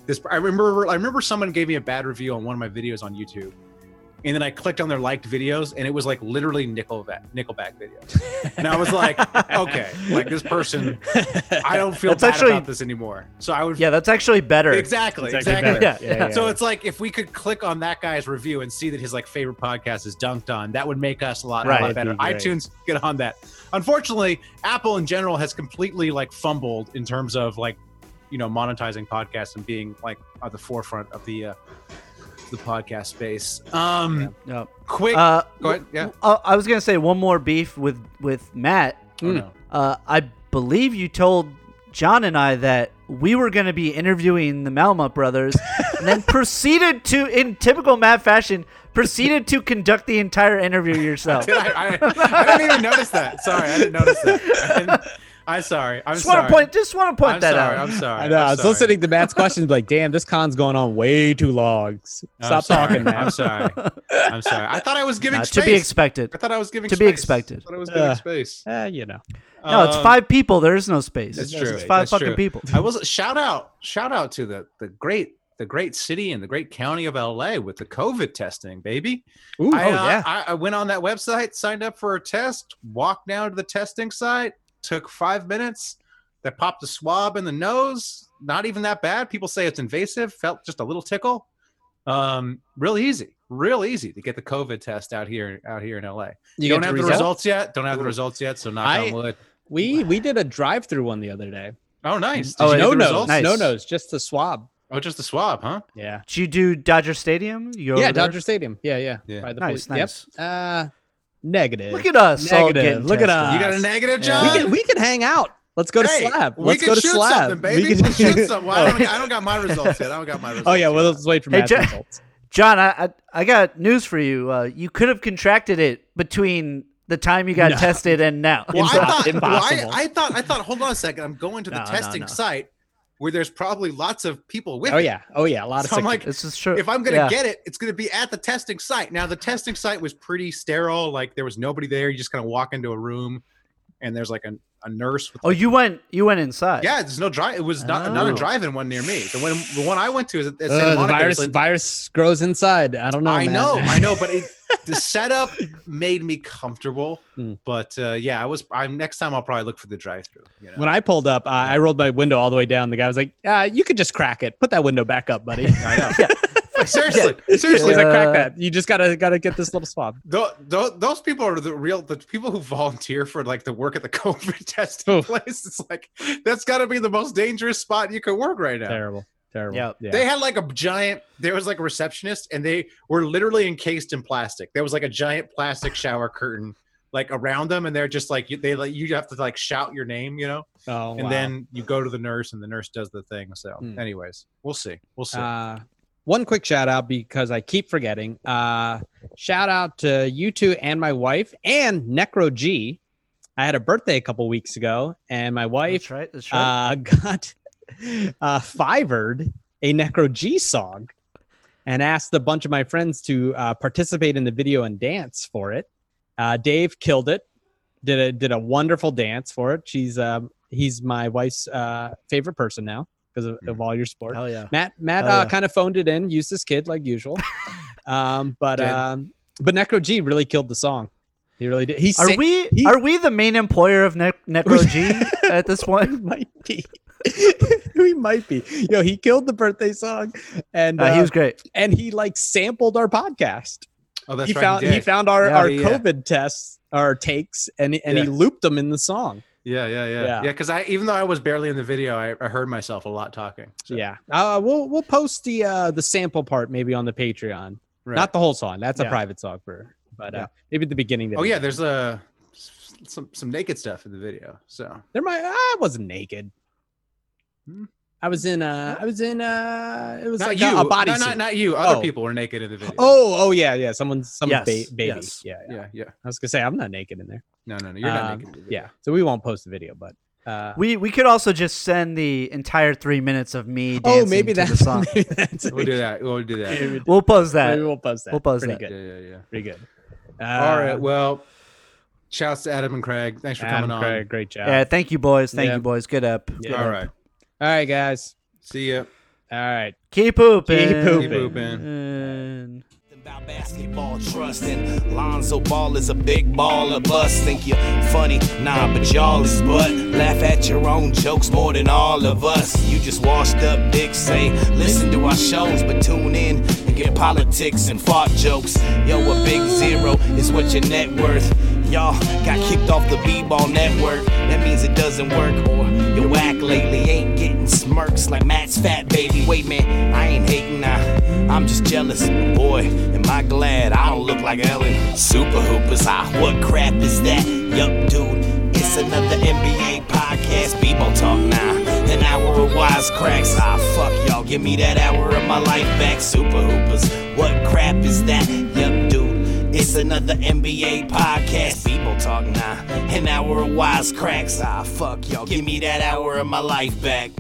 this. I remember, I remember someone gave me a bad review on one of my videos on YouTube, and then I clicked on their liked videos, and it was like literally Nickelback, Nickelback videos, [LAUGHS] and I was like, okay, like this person, I don't feel That's bad actually- about this anymore. So I would, Yeah, that's actually better. exactly, It's actually exactly. better. Yeah, yeah, So it's like if we could click on that guy's review and see that his like favorite podcast is dunked on, that would make us a lot, a lot better. Be iTunes get on that. Unfortunately, Apple in general has completely like fumbled in terms of like you know monetizing podcasts and being like at the forefront of the uh, the podcast space. Um, Yep. quick, Uh, go ahead. Yeah. uh, I was gonna say one more beef with with Matt. Oh, no. Uh, I believe you told Jon and I that we were going to be interviewing the Malamut brothers, [LAUGHS] and then proceeded to, in typical Matt fashion, proceeded to conduct the entire interview yourself. [LAUGHS] Did I, I, I didn't even notice that. Sorry, I didn't notice that. I didn't- I'm sorry. I'm just sorry. want to point, just want to point I'm that sorry. out. I'm sorry. I know. I'm I was sorry. listening to Matt's questions, like, "Damn, this con's going on way too long. [LAUGHS] S- I'm Stop talking, Matt." I'm sorry. I'm sorry. I thought I was giving [LAUGHS] Uh, space. to be expected. I thought I was giving To be expected. I thought I was giving Uh, space. Eh, you know. No, it's Um, five people. There is no space. That's It's true. five That's fucking true. people. I was shout out, shout out to the the great the great city and the great county of LA with the COVID testing, baby. Ooh, I, oh, uh, yeah. I, I went on that website, signed up for a test, walked down to the testing site, took five minutes. that popped a swab in the nose. Not even that bad. People say it's invasive. Felt just a little tickle. Um, real easy, real easy to get the COVID test out here, out here in LA. You don't get have the the result? results yet. Don't have the results yet. So knock I- on wood. We we did a drive through one the other day. Oh, nice. Did Oh, you no nose. Nice. no nose, just the swab. Oh, just the swab, huh? Yeah, Did you do Dodger Stadium? You go yeah. Dodger Stadium. Yeah, yeah. Yeah. By the Nice, police. nice. Yep. Uh, negative. Look at us. Negative. getting Look at us. You got a negative, Yeah. Jon? We can we can hang out. Let's go to Slab. we Let's can go to shoot Slab, something, baby. We can shoot [LAUGHS] something. Well, I, don't, I don't got my results yet. I don't got my results. [LAUGHS] Oh yeah, yet. well let's wait for Hey, Matt's Ja- results. Jon, I, I I got news for you. Uh, you could have contracted it between the time you got No. tested and now. Well, I thought, well, I. I thought, I thought. Hold on a second. I'm going to the No, no, testing no. site where there's probably lots of people with. Oh it. yeah, oh yeah, a lot of. So I'm sick like, people. This is true. if I'm gonna Yeah. get it, it's gonna be at the testing site. Now the testing site was pretty sterile. Like there was nobody there. You just kind of walk into a room, and there's like a, a nurse. With Oh, you went you went inside. yeah, there's no drive. It was not not a Oh. drive-in one near me. The one the one I went to is at, at Uh, Santa the virus It's like- virus grows inside. I don't know. I man. know, I know, but it, the setup made me comfortable. Hmm. But uh, yeah, I was. I'm next time I'll probably look for the drive-through. You know? When I pulled up, uh, I rolled my window all the way down. The guy was like, uh, "You could just crack it. Put that window back up, buddy." [LAUGHS] I know. [LAUGHS] seriously, seriously, He's like, "Crack that. You just gotta gotta get this little swab." Tho- tho- those people are the real the people who volunteer for like the work at the [LAUGHS] COVID testing Oof. place. It's like that's got to be the most dangerous spot you could work right now. Terrible, terrible. Yeah. yeah. They had like a giant. There was like a receptionist, and they were literally encased in plastic. There was like a giant plastic shower curtain like around them, and they're just like they like you have to like shout your name, you know, oh, and wow. then you go to the nurse, and the nurse does the thing. So, Hmm. anyways, we'll see. We'll see. Uh, one quick shout out because I keep forgetting. Uh, shout out to you two and my wife and Necro G. I had a birthday a couple weeks ago, and my wife That's right. That's right. uh, [LAUGHS] got uh, fivered a Necro G song and asked a bunch of my friends to uh, participate in the video and dance for it. Uh, Dave killed it. Did a did a wonderful dance for it. She's um, he's my wife's uh, favorite person now because of, of all your support. Hell yeah. Matt Matt uh, yeah. kind of phoned it in, used his kid like usual. [LAUGHS] um, but um, but Necro G really killed the song. He really did. He Are sang- we he- are we the main employer of ne- Necro G [LAUGHS] at this point? [LAUGHS] might be. [LAUGHS] we might be. Yo, he killed the birthday song, and Uh, uh, he was great. and he like sampled our podcast. oh, that's he right. found he he, found our Yeah, our yeah. COVID tests, our takes, and and he looped them in the song. Yeah, yeah, yeah, Yeah. yeah. Because I, even though I was barely in the video, I, I heard myself a lot talking. So, Yeah, uh, we'll we'll post the uh the sample part maybe on the Patreon, right. not the whole song. That's Yeah. a private song for, but uh, Yeah. maybe the beginning. that Oh we yeah, there's a some some naked stuff in the video. So there might. I wasn't naked. Hmm. I was in uh I was in uh it was not like you, a, a body not, not not you. Other Oh. people were naked in the video. Oh, oh yeah, yeah. Someone's some Yes, ba- baby. yes. Yeah, yeah, yeah, yeah. I was gonna say I'm not naked in there. No, no, no. You're not Um, naked. In the video. Yeah, so we won't post the video, but uh, We we could also just send the entire three minutes of me dancing oh maybe to the song. [LAUGHS] maybe that's We'll do that. We'll do that. We'll post that. maybe we'll post that. We'll post Pretty that. good. Yeah, yeah, yeah. Pretty good. Uh, All right. Well, shouts to Adam and Craig. Thanks for Adam, coming on. Great job. Yeah, thank you, boys. Thank Yeah. you, boys. Good up. Yeah. All right. All right, guys. See ya. All right. Keep pooping. Keep pooping. Keep pooping. And- About basketball trust and Lonzo Ball is a big baller bust. Think you're funny, nah, but y'all is but laugh at your own jokes more than all of us. You just washed up dicks, say listen to our shows, but tune in and get politics and fart jokes. Yo, a big zero is what your net worth. Y'all got kicked off the B-ball network. That means it doesn't work, or your whack lately ain't getting smirks like Matt's fat baby. Wait, man, I ain't hating now. I'm just jealous. Boy, am I glad I don't look like Ellen. Super Hoopers, ah, what crap is that? Yup, dude, it's another NBA podcast. People talk now. An hour of wisecracks. Ah, fuck y'all, give me that hour of my life back. Super Hoopers, what crap is that? Yup, dude. It's another NBA podcast. People talk now. An hour of wisecracks. Ah, fuck y'all. Give me that hour of my life back.